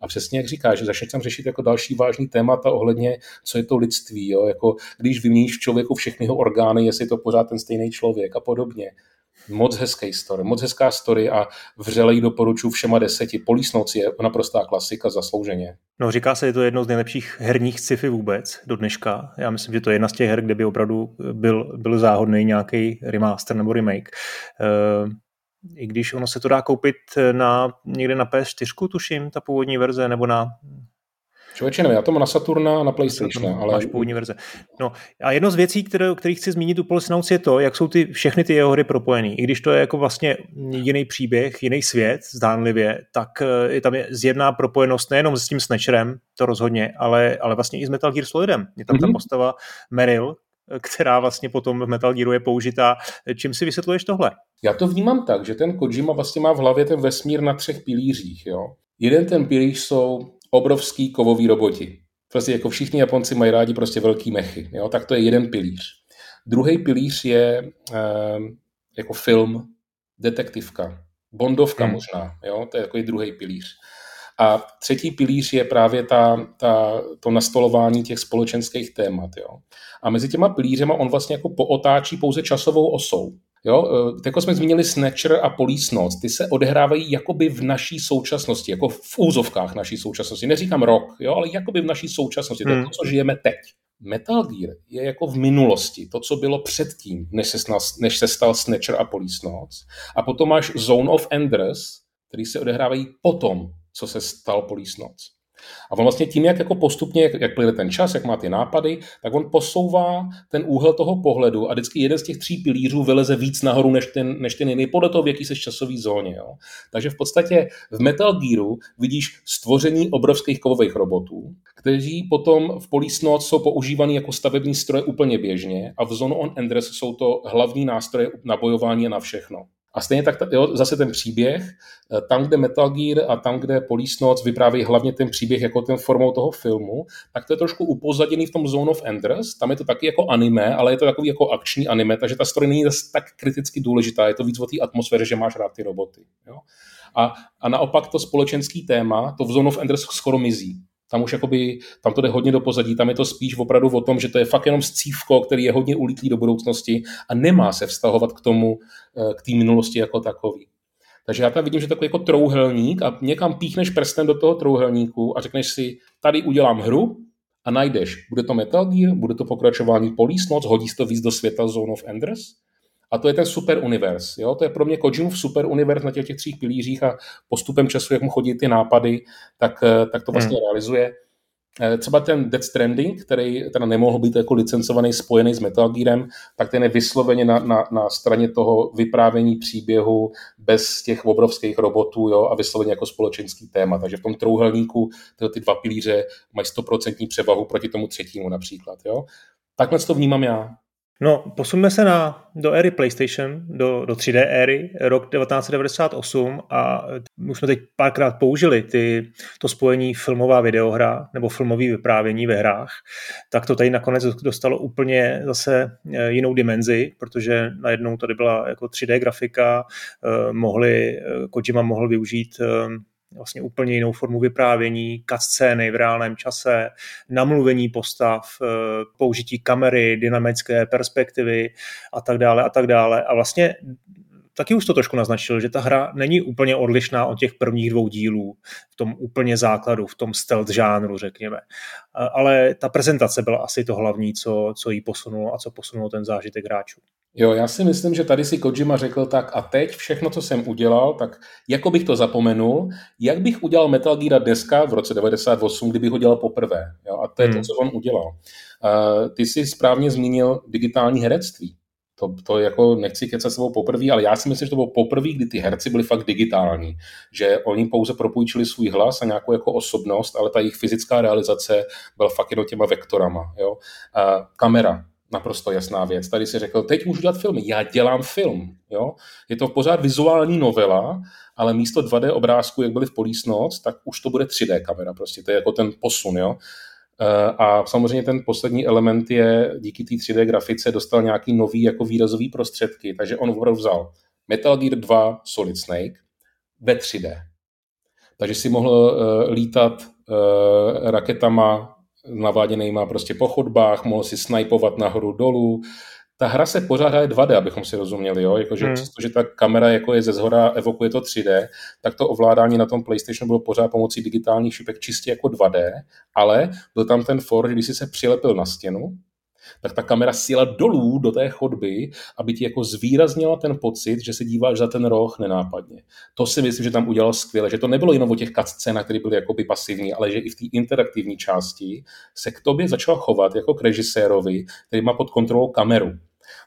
A přesně jak říkáš, že začneš tam řešit jako další vážný témata ohledně, co je to lidství, jo? Jako, když vyměníš v člověku všechny jeho orgány, jestli je to pořád ten stejný člověk a podobně. Moc hezký story, moc hezká story a vřele ji doporučuji všema deseti. Polísnoc je naprostá klasika zaslouženě. No říká se, že to je jedno z nejlepších herních sci-fi vůbec do dneška. Já myslím, že to je jedna z těch her, kde by opravdu byl, byl záhodný nějaký remaster nebo remake. Uh, i když ono se to dá koupit na, někde na PS4, tuším, ta původní verze, nebo na Člověče, nevím, já to mám na Saturna a na PlayStation, ale... Máš původní verze. No a jedno z věcí, které, které chci zmínit u Policenauts je to, jak jsou ty, všechny ty jeho hry propojený. I když to je jako vlastně jiný příběh, jiný svět, zdánlivě, tak eh, je tam je zjevná propojenost nejenom s tím Snatcherem, to rozhodně, ale, ale vlastně i s Metal Gear Solidem. Je tam mm-hmm. ta mhm. postava Meryl, která vlastně potom v Metal Gearu je použitá. Čím si vysvětluješ tohle? Já to vnímám tak, že ten Kojima vlastně má v hlavě ten vesmír na třech pilířích. Jo? Jeden ten pilíř jsou obrovský kovový roboti. Prostě jako všichni Japonci mají rádi prostě velký mechy. Jo? Tak to je jeden pilíř. Druhý pilíř je eh, jako film, detektivka, bondovka hmm. možná. Jo? To je takový druhý pilíř. A třetí pilíř je právě ta, ta, to nastolování těch společenských témat. Jo? A mezi těma pilířema on vlastně jako pootáčí pouze časovou osou. Jo, e, jako jsme zmínili Snatcher a Police Notes, ty se odehrávají jakoby v naší současnosti, jako v úzovkách naší současnosti. Neříkám rok, jo, ale jakoby v naší současnosti, to je to, hmm. co žijeme teď. Metal Gear je jako v minulosti, to, co bylo předtím, než se, stal, než se stal Snatcher a Police Notes. A potom máš Zone of Enders, který se odehrávají potom, co se stal Police Notes. A on vlastně tím, jak jako postupně, jak, jak plyne ten čas, jak má ty nápady, tak on posouvá ten úhel toho pohledu a vždycky jeden z těch tří pilířů vyleze víc nahoru než ten, než ten jiný, podle toho, v jaký se časový zóně. Jo. Takže v podstatě v Metal Gearu vidíš stvoření obrovských kovových robotů, kteří potom v Notes jsou používaný jako stavební stroje úplně běžně a v Zone on Enders jsou to hlavní nástroje na bojování a na všechno. A stejně tak jo, zase ten příběh, eh, tam, kde Metal Gear a tam, kde Police Notes vyprávějí hlavně ten příběh jako ten formou toho filmu, tak to je trošku upozaděný v tom Zone of Enders, tam je to taky jako anime, ale je to takový jako akční anime, takže ta story není tak kriticky důležitá, je to víc o té atmosféře, že máš rád ty roboty. Jo? A, a naopak to společenský téma, to v Zone of Enders skoro mizí. Tam už jakoby, tam to jde hodně do pozadí, tam je to spíš opravdu o tom, že to je fakt jenom scívko, který je hodně ulítlý do budoucnosti a nemá se vztahovat k tomu, eh, k té minulosti jako takový. Takže já tam vidím, že takový jako trouhelník a někam píchneš prstem do toho trouhelníku a řekneš si, tady udělám hru a najdeš, bude to Metal Gear, bude to pokračování Police hodí se to víc do světa Zone of Enders, a to je ten super univerz. Jo? To je pro mě Kojimův super univerz na těch, těch tří pilířích a postupem času, jak mu chodí ty nápady, tak, eh, tak to vlastně hmm. realizuje. Eh, třeba ten Death Stranding, který teda nemohl být jako licencovaný, spojený s Metal Gearem, tak ten je vysloveně na, na, na straně toho vyprávění příběhu bez těch obrovských robotů jo, a vysloveně jako společenský téma. Takže v tom trouhelníku tyhle ty dva pilíře mají stoprocentní převahu proti tomu třetímu například. Jo. Takhle to vnímám já. No, posuneme se na, do éry PlayStation, do, do 3D éry, rok 1998 a už jsme teď párkrát použili ty, to spojení filmová videohra nebo filmový vyprávění ve hrách, tak to tady nakonec dostalo úplně zase eh, jinou dimenzi, protože najednou tady byla jako 3D grafika, eh, mohli, eh, Kojima mohl využít vlastně úplně jinou formu vyprávění, scény v reálném čase, namluvení postav, eh, použití kamery, dynamické perspektivy a tak dále a tak dále. A vlastně taky už to trošku naznačil, že ta hra není úplně odlišná od těch prvních dvou dílů v tom úplně základu, v tom stealth žánru, řekněme. Ale ta prezentace byla asi to hlavní, co, co jí posunulo a co posunulo ten zážitek hráčů. Jo, já si myslím, že tady si Kojima řekl tak a teď všechno, co jsem udělal, tak jako bych to zapomenul, jak bych udělal Metal Gear dneska v roce 98, kdybych ho dělal poprvé. Jo, a to je hmm. to, co on udělal. Uh, ty jsi správně zmínil digitální herectví. To, to jako nechci kecat sebou poprvé, ale já si myslím, že to bylo poprvé, kdy ty herci byli fakt digitální. Že oni pouze propůjčili svůj hlas a nějakou jako osobnost, ale ta jejich fyzická realizace byla fakt jenom těma vektorama. Jo? A kamera, naprosto jasná věc. Tady si řekl, teď můžu dělat filmy, já dělám film. Jo? Je to pořád vizuální novela, ale místo 2D obrázku, jak byly v Notes, tak už to bude 3D kamera. Prostě to je jako ten posun. Jo? Eh, a samozřejmě ten poslední element je, díky té 3D grafice dostal nějaký nový jako výrazový prostředky, takže on opravdu vzal Metal Gear 2 Solid Snake ve 3D. Takže si mohl uh, lítat uh, raketama naváděnýma prostě po chodbách, mohl si snajpovat nahoru dolů. Ta hra se pořád hraje 2D, abychom si rozuměli, jo? Jakože hmm. přestože ta kamera jako je ze zhora, evokuje to 3D, tak to ovládání na tom PlayStationu bylo pořád pomocí digitálních šipek čistě jako 2D, ale byl tam ten for, že když si se přilepil na stěnu, tak ta kamera sjela dolů do té chodby, aby ti jako zvýraznila ten pocit, že se díváš za ten roh nenápadně. To si myslím, že tam udělal skvěle, že to nebylo jenom o těch scénách, které byly jakoby pasivní, ale že i v té interaktivní části se k tobě začal chovat jako k režisérovi, který má pod kontrolou kameru.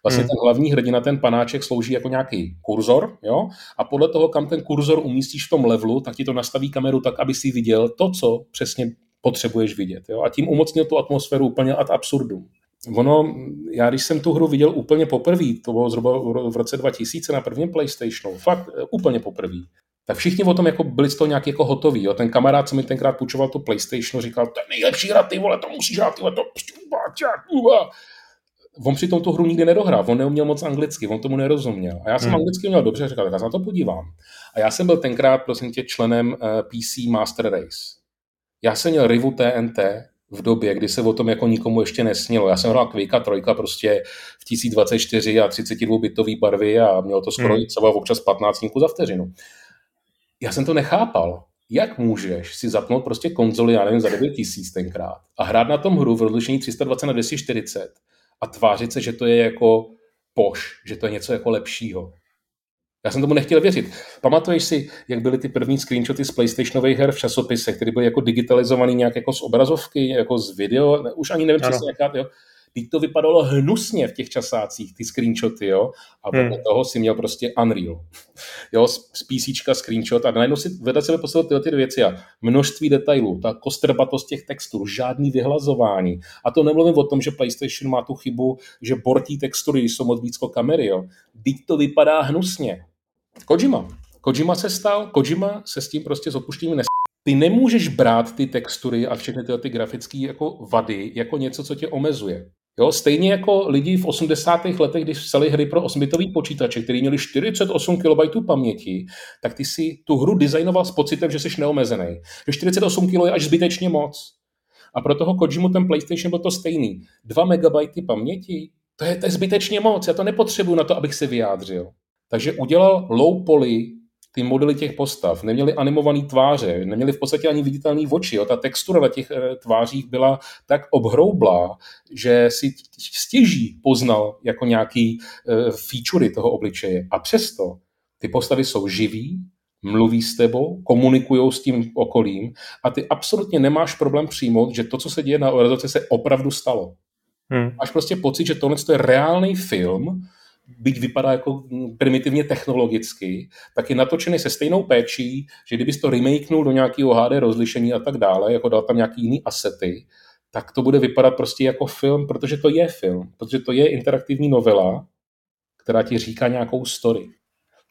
Vlastně hmm. ten hlavní hrdina, ten panáček slouží jako nějaký kurzor, jo? A podle toho, kam ten kurzor umístíš v tom levelu, tak ti to nastaví kameru tak, aby si viděl to, co přesně potřebuješ vidět. Jo? A tím umocnil tu atmosféru úplně ad absurdum. Ono, já když jsem tu hru viděl úplně poprvé, to bylo zhruba v roce 2000 na prvním PlayStationu, fakt eh, úplně poprvé, tak všichni o tom jako byli z toho nějak jako hotoví. Jo. Ten kamarád, co mi tenkrát půjčoval tu PlayStation, říkal, to je nejlepší hra, ty vole, to musíš hrát, ty vole, to On přitom tu hru nikdy nedohrál, on neuměl moc anglicky, on tomu nerozuměl. A já jsem hmm. anglicky měl dobře, říkal, tak já se na to podívám. A já jsem byl tenkrát, prosím tě, členem eh, PC Master Race. Já jsem měl Rivu TNT, v době, kdy se o tom jako nikomu ještě nesnilo. Já jsem hrál Quake trojka prostě v 1024 a 32 bitový barvy a mělo to skoro hmm. třeba občas 15 za vteřinu. Já jsem to nechápal. Jak můžeš si zapnout prostě konzoli, já nevím, za 9000 tenkrát a hrát na tom hru v rozlišení 320 na 240 a tvářit se, že to je jako poš, že to je něco jako lepšího. Já jsem tomu nechtěl věřit. Pamatuješ si, jak byly ty první screenshoty z PlayStationových her v časopisech, které byly jako digitalizovaný nějak jako z obrazovky, jako z video, už ani nevím přesně jaká, jo. Teď to vypadalo hnusně v těch časácích, ty screenshoty, jo, a podle hmm. toho si měl prostě Unreal. <laughs> Jo, z, z PC screenshot a najednou si vedle sebe postavil tyhle ty věci a množství detailů, ta kostrbatost těch textur, žádný vyhlazování. A to nemluvím o tom, že PlayStation má tu chybu, že bortí textury jsou moc víc kamery, jo. Teď to vypadá hnusně. Kojima. Kojima se stal, Kojima se s tím prostě s odpuštěním nes... Ty nemůžeš brát ty textury a všechny ty, ty grafické jako vady jako něco, co tě omezuje. Jo, stejně jako lidi v 80. letech, když psali hry pro 8-bitový počítače, který měli 48 KB paměti, tak ty si tu hru designoval s pocitem, že jsi neomezený. Že 48 KB je až zbytečně moc. A pro toho Kojimu ten PlayStation byl to stejný. 2 MB paměti, to je, to je zbytečně moc, já to nepotřebuji na to, abych se vyjádřil. Takže udělal low poly ty modely těch postav, neměli animované tváře, neměli v podstatě ani viditelné oči. Jo. Ta textura na těch e, tvářích byla tak obhroublá, že si stěží poznal jako nějaký e, featurey toho obličeje. A přesto ty postavy jsou živý, mluví s tebou, komunikují s tím okolím a ty absolutně nemáš problém přijmout, že to, co se děje na obrazovce, se opravdu stalo. Hmm. Máš prostě pocit, že tohle je reálný film, byť vypadá jako primitivně technologicky, tak je natočený se stejnou péčí, že kdybys to remakenul do nějakého HD rozlišení a tak dále, jako dal tam nějaký jiný asety, tak to bude vypadat prostě jako film, protože to je film, protože to je interaktivní novela, která ti říká nějakou story.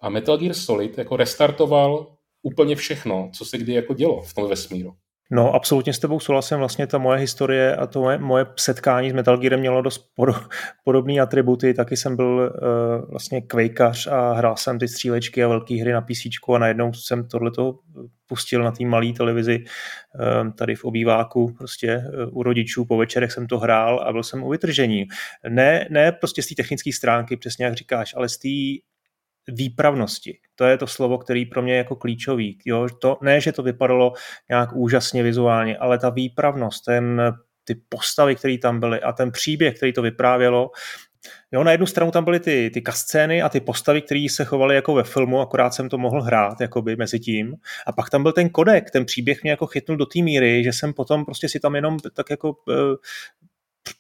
A Metal Gear Solid jako restartoval úplně všechno, co se kdy jako dělo v tom vesmíru. No, absolutně s tebou souhlasím. Vlastně ta moje historie a to moje, moje setkání s Metal Gearem mělo dost <laughs> podobné atributy. Taky jsem byl uh, vlastně kvejkař a hrál jsem ty střílečky a velké hry na PC a najednou jsem tohleto pustil na té malé televizi uh, tady v obýváku prostě uh, u rodičů. Po večerech jsem to hrál a byl jsem u vytržení. Ne, ne prostě z té technické stránky, přesně jak říkáš, ale z té výpravnosti. To je to slovo, který pro mě je jako klíčový. Jo? To, ne, že to vypadalo nějak úžasně vizuálně, ale ta výpravnost, ten, ty postavy, které tam byly a ten příběh, který to vyprávělo, Jo, na jednu stranu tam byly ty, ty kascény a ty postavy, které se chovaly jako ve filmu, akorát jsem to mohl hrát jakoby mezi tím. A pak tam byl ten kodek, ten příběh mě jako chytnul do té míry, že jsem potom prostě si tam jenom tak jako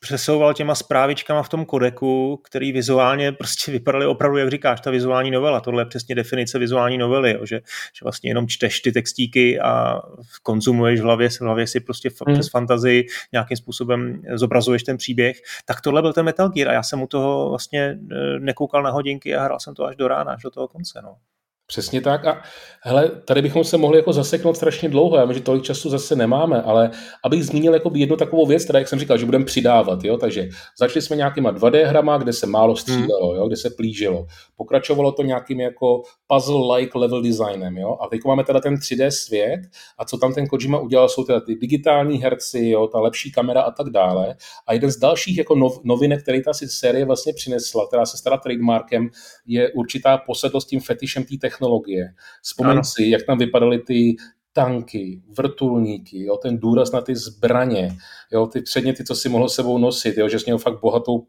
přesouval těma zprávičkama v tom kodeku, který vizuálně prostě vypadaly opravdu, jak říkáš, ta vizuální novela. Tohle je přesně definice vizuální novely, jo, že, že vlastně jenom čteš ty textíky a konzumuješ v hlavě, v hlavě si prostě hmm. přes fantazii nějakým způsobem zobrazuješ ten příběh. Tak tohle byl ten Metal Gear a já jsem u toho vlastně eh, nekoukal na hodinky a hrál jsem to až do rána, až do toho konce. No. Přesně tak. A hele, tady bychom se mohli jako zaseknout strašně dlouho, já vím, že tolik času zase nemáme, ale abych zmínil jako jednu takovou věc, teda jak jsem říkal, že budeme přidávat, jo, takže začali jsme nějakýma 2D hrama, kde se málo střílelo, jo, kde se plížilo. Pokračovalo to nějakým jako puzzle-like level designem, jo, a teď máme teda ten 3D svět a co tam ten Kojima udělal, jsou teda ty digitální herci, jo, ta lepší kamera a tak dále. A jeden z dalších jako nov, novinek, který ta série vlastně přinesla, která se stará trademarkem, je určitá posedlost tím fetišem té technologie. Vzpomeň si, jak tam vypadaly ty tanky, vrtulníky, jo, ten důraz na ty zbraně, jo, ty předměty, co si mohl sebou nosit, jo, že jsi měl fakt bohatou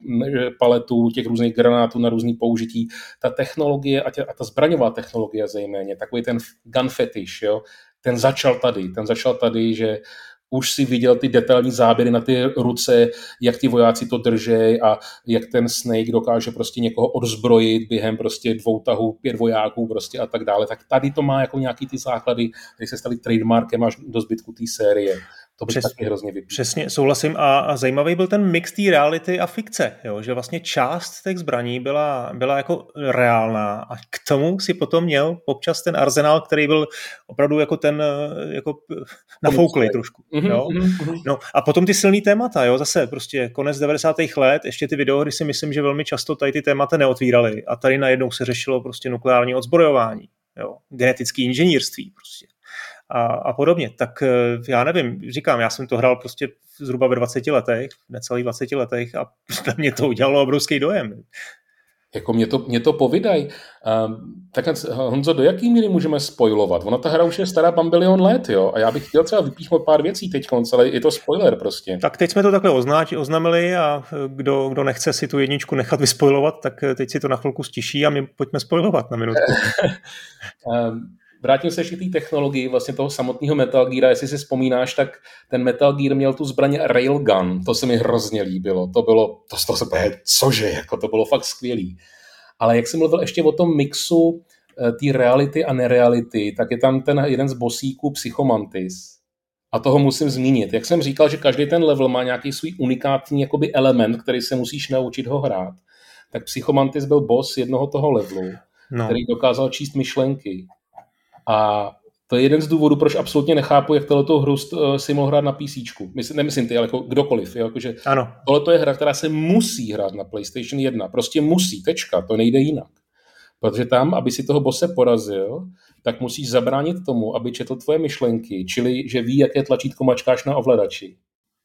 paletu těch různých granátů na různý použití. Ta technologie a, tě, a ta zbraňová technologie zejména, takový ten gun fetish, jo, ten začal tady, ten začal tady, že už si viděl ty detailní záběry na ty ruce, jak ti vojáci to držej a jak ten Snake dokáže prostě někoho odzbrojit během prostě dvou tahů, pět vojáků prostě a tak dále. Tak tady to má jako nějaký ty základy, které se staly trademarkem až do zbytku té série. To by Přes, taky hrozně vypít. Přesně, souhlasím. A, a zajímavý byl ten mix té reality a fikce, jo? že vlastně část těch zbraní byla, byla jako reálná a k tomu si potom měl občas ten arzenál, který byl opravdu jako ten jako nafouklý trošku. Mm-hmm, jo? Mm-hmm. No, a potom ty silný témata, jo? zase prostě konec 90. let, ještě ty videohry si myslím, že velmi často tady ty témata neotvíraly a tady najednou se řešilo prostě nukleární odzbrojování, jo? genetické inženýrství prostě a, a podobně. Tak eh, já nevím, říkám, já jsem to hrál prostě zhruba ve 20 letech, necelých 20 letech a <laughs> na mě to udělalo obrovský dojem. Jako mě to, mě to povídaj. Uh, tak Honzo, do jaký míry můžeme spojovat? Ona ta hra už je stará bambilion let, jo? A já bych chtěl třeba vypíchnout pár věcí teď, ale je to spoiler prostě. Tak teď jsme to takhle oznáč, oznamili a kdo, kdo nechce si tu jedničku nechat vyspoilovat, tak teď si to na chvilku stiší a my pojďme spojovat na minutku. uh, <laughs> vrátím se ještě k té technologii vlastně toho samotného Metal Gear, jestli si vzpomínáš, tak ten Metal Gear měl tu zbraň Railgun, to se mi hrozně líbilo, to bylo, to, to se bude, cože, jako to bylo fakt skvělý. Ale jak jsem mluvil ještě o tom mixu eh, té reality a nereality, tak je tam ten jeden z bosíků Psychomantis. A toho musím zmínit. Jak jsem říkal, že každý ten level má nějaký svůj unikátní jakoby element, který se musíš naučit ho hrát, tak Psychomantis byl boss jednoho toho levelu, no. který dokázal číst myšlenky. A to je jeden z důvodů, proč absolutně nechápu, jak tohleto hru eh, si mohl hrát na PC. Myslím, nemyslím ty, ale jako kdokoliv. Jo? Jakože ano. Tohle je hra, která se musí hrát na PlayStation 1. Prostě musí, tečka, to nejde jinak. Protože tam, aby si toho bose porazil, tak musíš zabránit tomu, aby četl tvoje myšlenky, čili že ví, jaké tlačítko mačkáš na ovladači.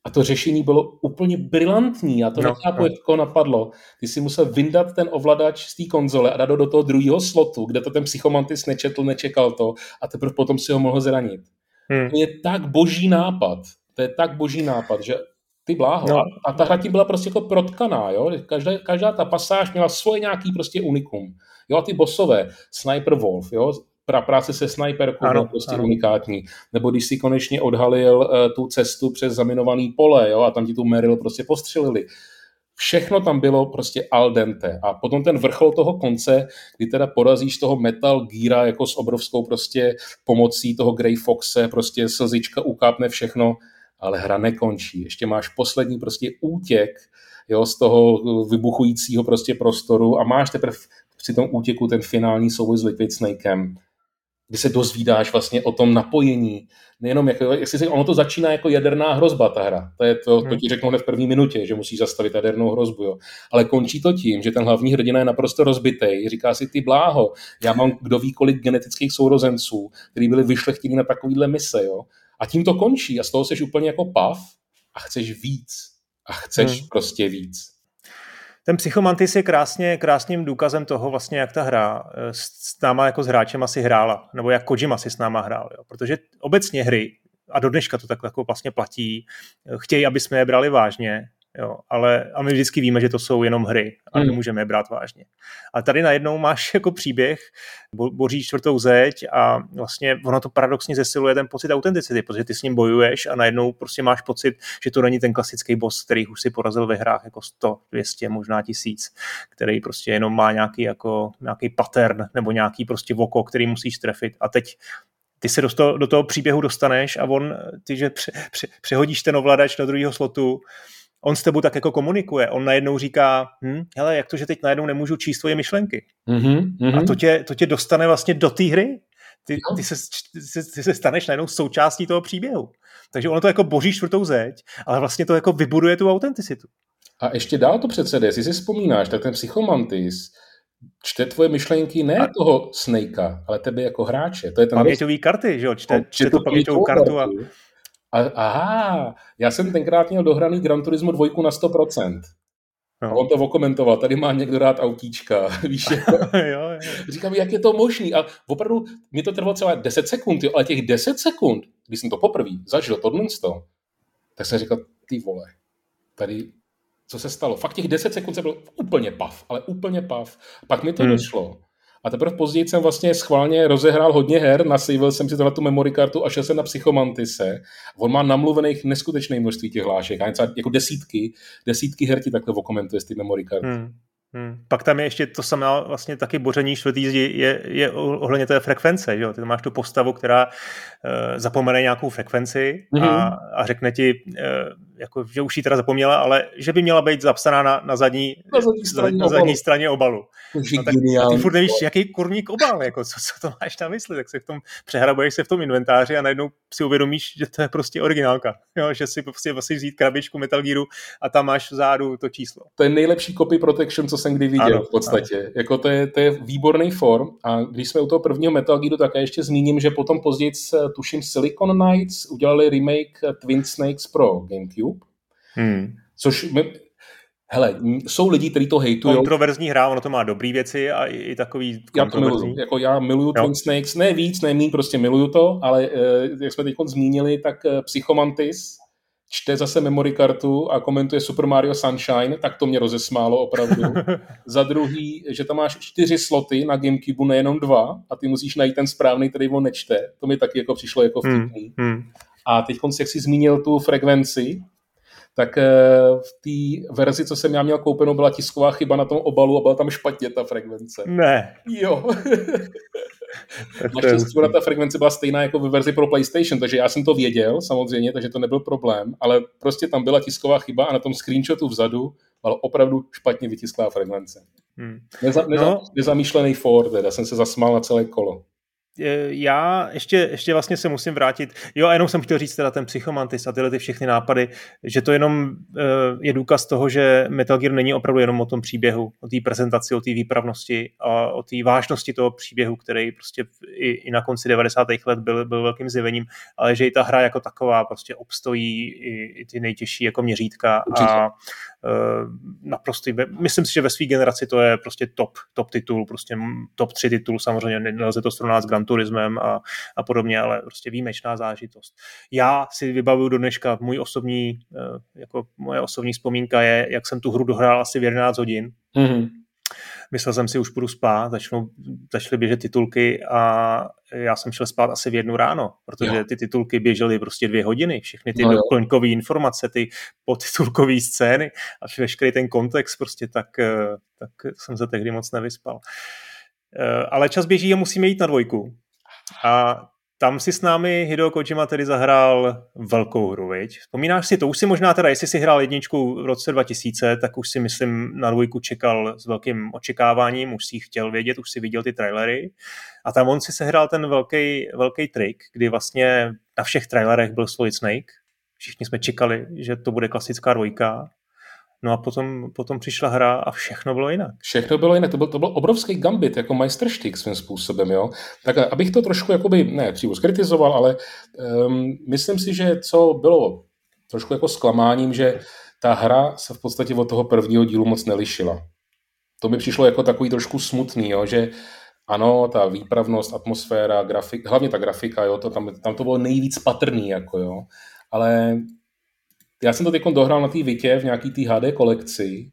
A to řešení bylo úplně brilantní. Já to no, nechápu, no. jak to napadlo. Ty si musel vyndat ten ovladač z té konzole a dát ho do toho druhého slotu, kde to ten psychomantis nečetl, nečekal to a teprve potom si ho mohl zranit. Hmm. To je tak boží nápad. To je tak boží nápad, že ty bláho. No. A ta hra tím byla prostě jako protkaná, jo? Každá, každá ta pasáž měla svoje nějaký prostě unikum. Jo, a ty bosové, Sniper Wolf, jo, pra, práce se sniperkou ano, prostě ano. unikátní. Nebo když si konečně odhalil uh, tu cestu přes zaminovaný pole jo, a tam ti tu Meryl prostě postřelili. Všechno tam bylo prostě al dente. A potom ten vrchol toho konce, kdy teda porazíš toho Metal Geara jako s obrovskou prostě pomocí toho Grey Foxe, prostě slzička ukápne všechno, ale hra nekončí. Ještě máš poslední prostě útěk jo, z toho vybuchujícího prostě prostoru a máš teprve při tom útěku ten finální souboj s Liquid Snakem kdy se dozvídáš vlastně o tom napojení. Nejenom, jak, jestli se, ono to začíná jako jaderná hrozba, ta hra. To, je to, to hmm. ti řeknou hned v první minutě, že musí zastavit jadernou hrozbu. Jo. Ale končí to tím, že ten hlavní hrdina je naprosto rozbitý. Říká si, ty bláho, já mám kdo ví kolik genetických sourozenců, kteří byli vyšlechtěni na takovýhle mise. Jo. A tím to končí a z toho jsi úplně jako pav a chceš víc. A chceš hmm. prostě víc. Ten Psychomantis je krásně, krásným důkazem toho, vlastně, jak ta hra eh, s náma jako s hráčem asi hrála, nebo jak Kojima si s náma hrál. Jo. Protože obecně hry, a do dneška to tak jako vlastně platí, eh, chtějí, aby jsme je brali vážně, Jo, ale a my vždycky víme, že to jsou jenom hry a hmm. nemůžeme je brát vážně. A tady najednou máš jako příběh, bo, boří čtvrtou zeď a vlastně ono to paradoxně zesiluje ten pocit autenticity, protože ty s ním bojuješ a najednou prostě máš pocit, že to není ten klasický boss, který už si porazil ve hrách jako 100, 200, možná tisíc, který prostě jenom má nějaký jako nějaký pattern nebo nějaký prostě voko, který musíš trefit a teď ty se do toho, do toho příběhu dostaneš a on, ty, že pře, pře, přehodíš ten ovladač do druhého slotu, on s tebou tak jako komunikuje. On najednou říká, hm, hele, jak to, že teď najednou nemůžu číst tvoje myšlenky. Mm-hmm, A to tě, to tě dostane vlastně do té hry. Ty, ty, se, ty, ty se staneš najednou součástí toho příběhu. Takže ono to jako boží čtvrtou zeď, ale vlastně to jako vybuduje tu autenticitu. A ještě dál to přece jestli si vzpomínáš, tak ten psychomantis čte tvoje myšlenky ne a... toho Snakea, ale tebe jako hráče. To je ten paměťový karty, že jo? Čte, čte tu paměťovou kartu a... a... Aha, já jsem tenkrát měl dohraný Gran Turismo 2 na 100%. No. A on to okomentoval, tady má někdo rád autíčka, <laughs> víš, <laughs> jako, jo, jo. říkám, jak je to možný a opravdu mi to trvalo třeba 10 sekund, jo, ale těch 10 sekund, když jsem to poprvé zažil, tohle tak jsem říkal, ty vole, tady co se stalo. Fakt těch 10 sekund se byl úplně pav, ale úplně pav. Pak mi to hmm. došlo. A teprve později jsem vlastně schválně rozehrál hodně her, nasejvil jsem si tohle tu memory kartu a šel jsem na Psychomantise. On má namluvených neskutečné množství těch hlášek, a něco jako desítky, desítky her ti takhle okomentuje z ty memory karty. Hmm. Hmm. Pak tam je ještě to samé vlastně taky boření čtvrtý zdi je, je ohledně té frekvence. Že jo? Ty tam máš tu postavu, která uh, zapomene nějakou frekvenci mm-hmm. a, a řekne ti, uh, jako, že už ji teda zapomněla, ale že by měla být zapsaná na, na, zadní, na, zadní, straně na zadní straně obalu. No, tak ty furt nevíš, jaký kurník obal, jako, co, co to máš na mysli, tak se v tom přehrabuješ se v tom inventáři a najednou si uvědomíš, že to je prostě originálka. Jo? Že si prostě musíš vzít krabičku Metal Gearu a tam máš vzadu to číslo. To je nejlepší copy protection, co jsem kdy viděl ano, v podstatě. Ano. Jako to, je, to je výborný form a když jsme u toho prvního Metal Gearu, tak já ještě zmíním, že potom později tuším Silicon Knights udělali remake Twin Snakes pro GameCube, hmm. což my, Hele, jsou lidi, kteří to hejtují. Kontroverzní hra, ono to má dobré věci a i, i takový Já to miluju. Jako já miluju. Twin Snakes, ne víc, ne méně, prostě miluju to, ale eh, jak jsme teď zmínili, tak eh, Psychomantis, čte zase memory kartu a komentuje Super Mario Sunshine, tak to mě rozesmálo opravdu. <laughs> Za druhý, že tam máš čtyři sloty na Gamecube, nejenom dva, a ty musíš najít ten správný, který on nečte. To mi taky jako přišlo jako hmm, vtipný. Hmm, hmm. A teď, jak jsi zmínil tu frekvenci, tak eh, v té verzi, co jsem já měl koupenou, byla tisková chyba na tom obalu a byla tam špatně ta frekvence. Ne. Jo. <laughs> Naštěstí ta frekvence byla stejná jako ve verzi pro PlayStation, takže já jsem to věděl samozřejmě, takže to nebyl problém, ale prostě tam byla tisková chyba a na tom screenshotu vzadu byla opravdu špatně vytisklá frekvence. Hmm. Neza, neza, no. Nezamýšlený for, teda jsem se zasmál na celé kolo. Eh, já ještě, ještě vlastně se musím vrátit, jo a jenom jsem chtěl říct teda ten psychomantis a tyhle ty všechny nápady, že to jenom uh, je důkaz toho, že Metal Gear není opravdu jenom o tom příběhu, o té prezentaci, o té výpravnosti a o té vážnosti toho příběhu, který prostě i, i na konci 90. let byl, byl velkým zjevením, ale že i ta hra jako taková prostě obstojí i, i ty nejtěžší jako měřítka a uh, naprosto, myslím si, že ve své generaci to je prostě top, top titul, prostě top 3 titul, samozřejmě nelze to srovnat s Gran Turismem a, a podobně, ale prostě výjimečná zážitost. Já si vybavuju do dneška, můj osobní, uh, jako moje osobní vzpomínka je, jak jsem tu hru dohrál asi v 11 hodin. Mm-hmm. Myslel jsem si, už půjdu spát, začnou, začaly běžet titulky a já jsem šel spát asi v jednu ráno, protože jo. ty titulky běžely prostě dvě hodiny, všechny ty no doplňkové informace, ty potitulkové scény a veškerý ten kontext prostě, tak, eh, tak jsem se tehdy moc nevyspal. Eh, ale čas běží a musíme jít na dvojku. A tam si s námi Hideo Kojima tedy zahrál velkou hru, viď? Vzpomínáš si to? Už si možná teda, jestli si hrál jedničku v roce 2000, tak už si myslím na dvojku čekal s velkým očekáváním, už si chtěl vědět, už si viděl ty trailery. A tam on si sehrál ten velký, velký trik, kdy vlastně na všech trailerech byl Solid Snake. Všichni jsme čekali, že to bude klasická dvojka. No a potom, potom přišla hra a všechno bylo jinak. Všechno bylo jinak. To byl, to byl obrovský gambit, jako majstrštyk svým způsobem, jo. Tak abych to trošku, jakoby, ne přímo skritizoval, ale um, myslím si, že co bylo trošku jako zklamáním, že ta hra se v podstatě od toho prvního dílu moc nelišila. To mi přišlo jako takový trošku smutný, jo, že ano, ta výpravnost, atmosféra, grafik, hlavně ta grafika, jo, to tam, tam to bylo nejvíc patrný, jako jo, ale Já jsem to teď dohrál na té Vitě v nějaký té HD kolekci.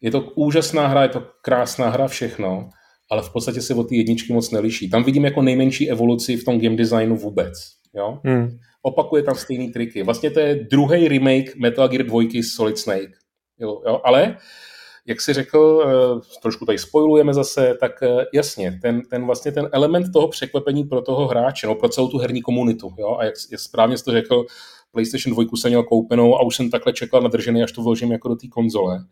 Je to úžasná hra, je to krásná hra, všechno, ale v podstatě se od té jedničky moc neliší. Tam vidím jako nejmenší evoluci v tom game designu vůbec. Jo? Hmm. Opakuje tam stejné triky. Vlastně to je druhý remake Metal Gear 2 Solid Snake. Jo, jo? Ale jak si řekl, eh, trošku tady spojujeme zase, tak eh, jasně, ten, ten vlastně ten element toho překvapení pro toho hráče, no, pro celou tu herní komunitu, jo, a jak, jak správně jsi to řekl, PlayStation 2 jsem měl koupenou a už jsem takhle čekal nadržený, až to vložím jako do té konzole,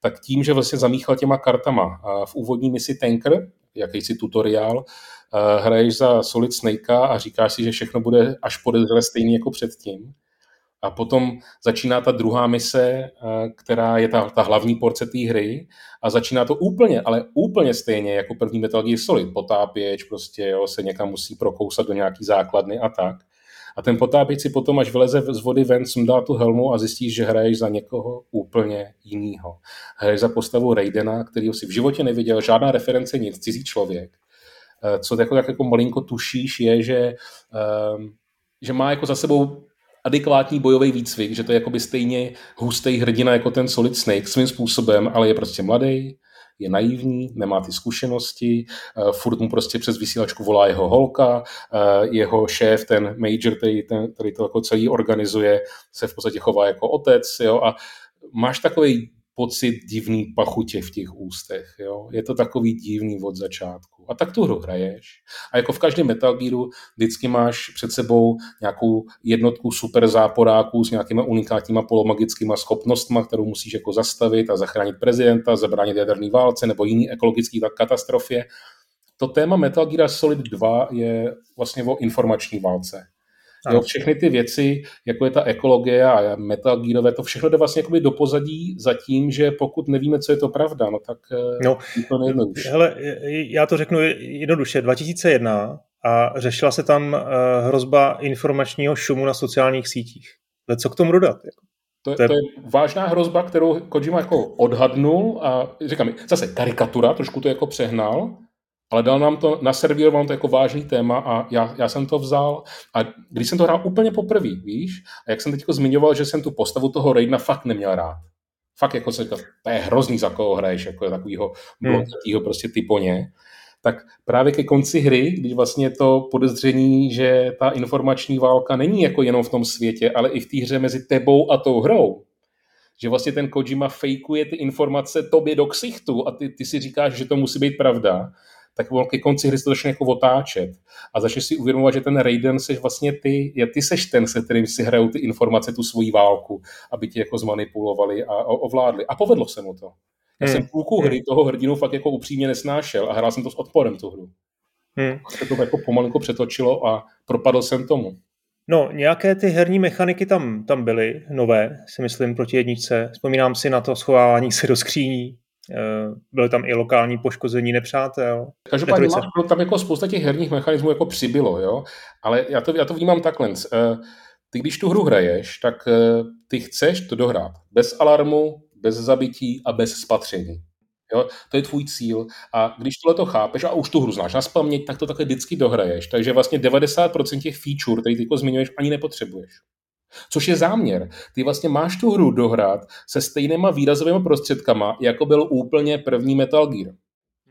tak tím, že vlastně zamíchal těma kartama v úvodní misi Tanker, jakýsi tutoriál, eh, hraješ za Solid Snake a říkáš si, že všechno bude až podezřele stejný jako předtím, a potom začíná ta druhá mise, eh, která je ta, ta hlavní porce té hry a začíná to úplně, ale úplně stejně jako první Metal Gear Solid. Potápěč prostě jo, se někam musí prokousat do nějaký základny a tak. A ten potápěč si potom, až vyleze z vody ven, sundá tu helmu a zjistíš, že hraješ za někoho úplně jiného. Hraješ za postavu Raidena, kterýho si v životě neviděl, žádná reference, nic, cizí člověk. Eh, co jako, tak jako malinko tušíš, je, že, um, že má jako za sebou adekvátní bojový výcvik, že to je jakoby stejně hustý hrdina jako ten Solid Snake svým způsobem, ale je prostě mladý, je naivní, nemá ty zkušenosti, uh, furt mu prostě přes vysílačku volá jeho holka, uh, jeho šéf, ten major, který, ten, který to jako celý organizuje, se v podstatě chová jako otec, jo, a máš takový pocit divný pachutě v těch ústech. Jo? Je to takový divný od začátku. A tak tu hru hraješ. A jako v každém Metal Gearu vždycky máš před sebou nějakou jednotku super záporáků s nějakýma unikátníma polomagickými schopnostmi, kterou musíš jako zastavit a zachránit prezidenta, zabránit jaderné válce nebo jiný ekologický katastrofě. To téma Metal Gear Solid 2 je vlastně o informační válce. Jo, všechny ty věci, jako je ta ekologie a Metal Gearové, to všechno jde vlastně do pozadí za tím, že pokud nevíme, co je to pravda, no tak eh, no, je to nejjednodušší. Hele, já to řeknu jednoduše. 2001 a řešila se tam eh, hrozba informačního šumu na sociálních sítích. Ale co k tomu dodat? Jako? To, to, je... to je vážná hrozba, kterou Kojima jako odhadnul a říkám, zase karikatura, trošku to jako přehnal, ale dal nám to, naservíroval to jako vážný téma a já, já jsem to vzal a když jsem to hrál úplně poprvé, víš, a jak jsem teď zmiňoval, že jsem tu postavu toho Raidna fakt neměl rád. Fakt jako se to je hrozný, za koho hraješ, jako takovýho blondětýho hmm. prostě typoně. Tak právě ke konci hry, když vlastně to podezření, že ta informační válka není jako jenom v tom světě, ale i v té hře mezi tebou a tou hrou, že vlastně ten Kojima fejkuje ty informace tobě do ksichtu a ty, ty si říkáš, že to musí být pravda, tak on ke konci hry se to začne jako otáčet a začneš si uvědomovat, že ten Raiden seš vlastně ty, je ty seš ten, se kterým si hrajou ty informace, tu svoji válku, aby ti jako zmanipulovali a ovládli. A povedlo se mu to. Já hmm. jsem půlku hry toho hrdinu fakt jako upřímně nesnášel a hrál jsem to s odporem tu hru. Hmm. Se to jako pomalinko přetočilo a propadl jsem tomu. No, nějaké ty herní mechaniky tam, tam byly, nové, si myslím, proti jedničce. Vzpomínám si na to schovávání se do skříní, byly tam i lokální poškození nepřátel. Každopádně máš, tam jako spousta těch herních mechanismů jako přibylo, jo? ale já to, já to vnímám takhle. Eh, ty když tu hru hraješ, tak eh, ty chceš to dohrát bez alarmu, bez zabití a bez spatření. Jo? To je tvůj cíl. A když tohle to chápeš a už tu hru znáš na spaměť, tak to takhle vždycky dohraješ. Takže vlastně 90% těch feature, které ty jako zmiňuješ, ani nepotřebuješ. Což je záměr. Ty vlastně máš tu hru dohrát se stejnýma výrazovými prostředkama, jako byl úplně první Metal Gear.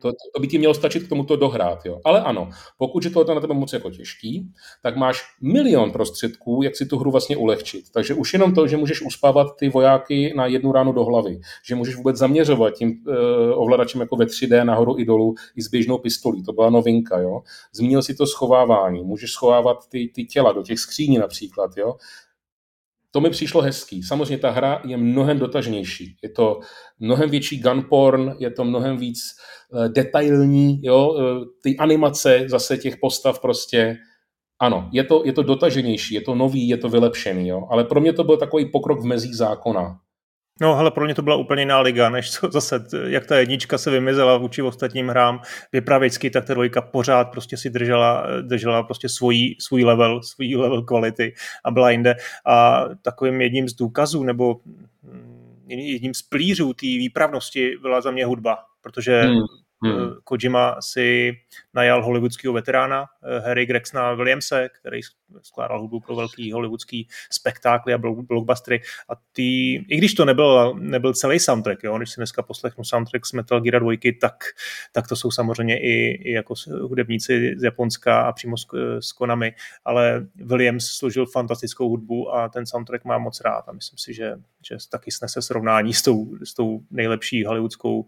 To, to by ti mělo stačit k tomuto dohrát. Jo. Ale ano, pokud je to na tebe moc jako těžký, tak máš milion prostředků, jak si tu hru vlastně ulehčit. Takže už jenom to, že můžeš uspávat ty vojáky na jednu ránu do hlavy, že můžeš vůbec zaměřovat tím uh, ovladačem jako ve 3D nahoru i dolů i s běžnou pistolí. To byla novinka. Jo. Zmínil si to schovávání. Můžeš schovávat ty, ty těla do těch skříní například. Jo to mi přišlo hezký. Samozřejmě ta hra je mnohem dotažnější. Je to mnohem větší gun porn, je to mnohem víc uh, detailní, jo? Uh, ty animace zase těch postav prostě, ano, je to, je to dotaženější, je to nový, je to vylepšený, jo? ale pro mě to byl takový pokrok v mezích zákona. No, ale pro mě to byla úplně jiná liga, než co zase, jak ta jednička se vymizela vůči ostatním hrám vypravěcky, tak ta dvojka pořád prostě si držela, držela prostě svůj, svůj level, svůj level kvality a byla jinde. A takovým jedním z důkazů, nebo hm, jedním z plířů té výpravnosti byla za mě hudba, protože hmm. Hmm. Kojima si najal hollywoodského veterána Harry Gregsona Williamse, který skládal hudbu pro velký hollywoodský spektákly a blockbustery. A ty, i když to nebyl, nebyl celý soundtrack, jo, když si dneska poslechnu soundtrack z Metal Gear 2, tak, tak to jsou samozřejmě i, i jako hudebníci z Japonska a přímo z, z Konami, ale Williams složil fantastickou hudbu a ten soundtrack mám moc rád a myslím si, že, že taky snese srovnání s tou, s tou nejlepší hollywoodskou uh,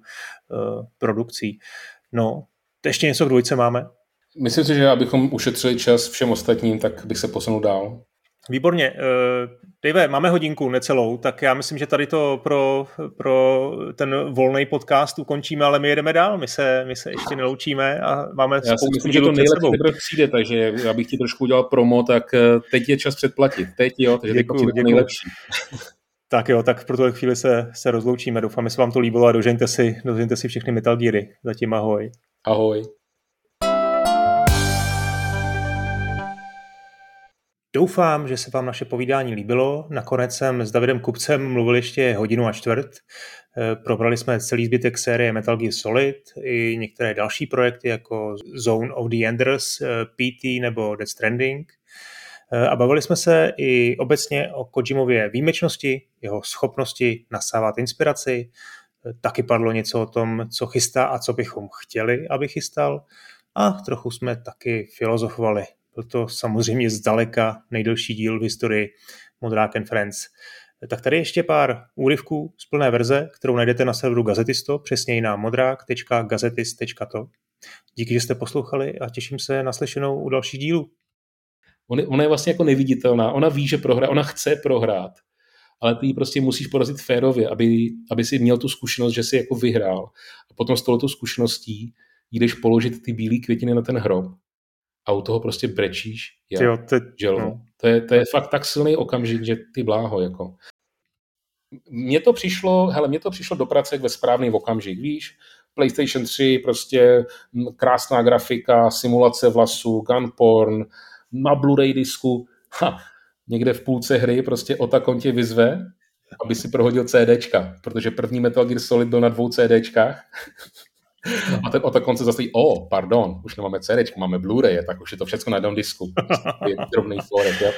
produkcí. No, ještě něco k dvojce máme? Myslím si, že abychom ušetřili čas všem ostatním, tak bych se posunul dál. Výborně. Uh, Dave, máme hodinku necelou, tak já myslím, že tady to pro, pro ten volný podcast ukončíme, ale my jedeme dál, my se, my se ještě neloučíme a máme já spoustu myslím, že to nejlepší přijde, takže já bych ti trošku udělal promo, tak eh, teď je čas předplatit. Teď jo, takže děkuju, teď děkuju. nejlepší. Tak jo, tak pro tuhle chvíli se, se rozloučíme. Doufám, že se vám to líbilo a dožeňte si, dožeňte si všechny Metal Geary. Zatím ahoj. Ahoj. Doufám, že se vám naše povídání líbilo. Nakonec jsem s Davidem Kupcem mluvil ještě hodinu a čtvrt. Eh, probrali jsme celý zbytek série Metal Gear Solid i některé další projekty jako Zone of the Enders, eh, PT nebo Death Stranding. Eh, a bavili jsme se i obecně o Kojimově výjimečnosti, jeho schopnosti nasávat inspiraci. Taky padlo něco o tom, co chystá a co bychom chtěli, aby chystal. A trochu jsme taky filozofovali byl to samozřejmě zdaleka nejdelší díl v historii Modrák and Friends. Tak tady ještě pár úryvků z plné verze, kterou najdete na serveru Gazetisto, přesněji na modrák.gazetist.to. Díky, že jste poslouchali a těším se na slyšenou u dalších dílů. Ona je vlastně jako neviditelná. Ona ví, že prohra, ona chce prohrát, ale ty ji prostě musíš porazit férově, aby, aby si měl tu zkušenost, že si jako vyhrál. A potom s touto zkušeností jdeš položit ty bílé květiny na ten hrob a u toho prostě brečíš. Já, jo, te, no. to, je, to je fakt tak silný okamžik, že ty bláho, jako. Mně to přišlo, hele, mně to přišlo do prace ve správný okamžik, víš, PlayStation 3, prostě krásná grafika, simulace vlasů, gunporn, na Blu-ray disku, ha, někde v půlce hry prostě Otakon tě vyzve, aby si prohodil CDčka, protože první Metal Gear Solid byl na dvou CDčkách a ten Otakon se zase, o, oh, pardon, už nemáme CD, máme Blu-ray, tak už je to všechno na jednom disku. Je drobný florek, jo.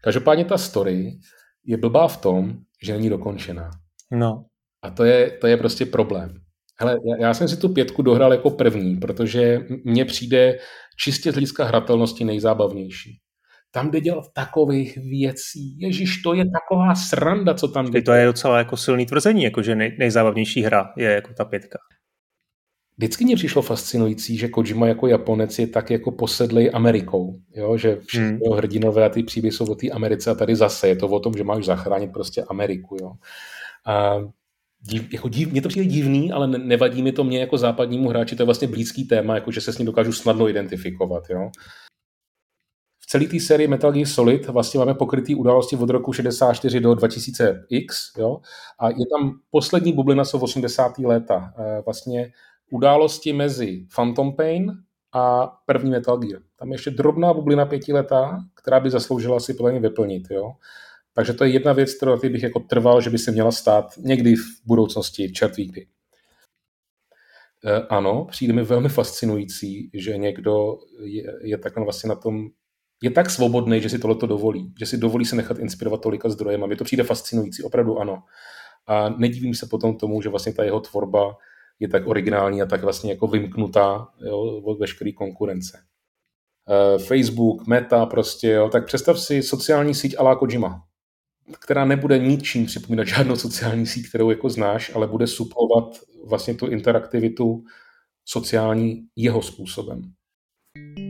Každopádně ta story je blbá v tom, že není dokončená. No. A to je, to je prostě problém. Hele, já, jsem si tu pětku dohrál jako první, protože mně přijde čistě z hlediska hratelnosti nejzábavnější. Tam jde dělat takových věcí. Ježíš, to je taková sranda, co tam jde. To je docela jako silný tvrzení, jako že nej, nejzábavnější hra je jako ta pětka. Vždycky mě přišlo fascinující, že Kojima jako Japonec je tak jako posedlej Amerikou, jo? že všichni hmm. hrdinové a ty příběhy jsou o té Americe a tady zase je to o tom, že máš zachránit prostě Ameriku. Jo? A div, jako div, mě to přijde divný, ale nevadí mi to mě jako západnímu hráči, to je vlastně blízký téma, jako že se s ním dokážu snadno identifikovat. Jo? celé té sérii Metal Gear Solid vlastně máme pokrytý události od roku 64 do 2000X, jo? a je tam poslední bublina, jsou 80. léta. E, vlastně události mezi Phantom Pain a první Metal Gear. Tam je ještě drobná bublina pětiletá, která by zasloužila si plně vyplnit. Jo? Takže to je jedna věc, kterou bych jako trval, že by se měla stát někdy v budoucnosti, čert ví kdy. E, ano, přijde mi velmi fascinující, že někdo je, je takhle vlastně na tom je tak svobodný, že si tohle dovolí, že si dovolí se nechat inspirovat tolika zdrojem a mi to přijde fascinující, opravdu ano. A nedivím se potom tomu, že vlastně ta jeho tvorba je tak originální a tak vlastně jako vymknutá jo, od veškeré konkurence. Uh, Facebook, Meta prostě, jo, tak představ si sociální síť Alá Kojima, která nebude ničím připomínat žádnou sociální síť, kterou jako znáš, ale bude suplovat vlastně tu interaktivitu sociální jeho způsobem. thank you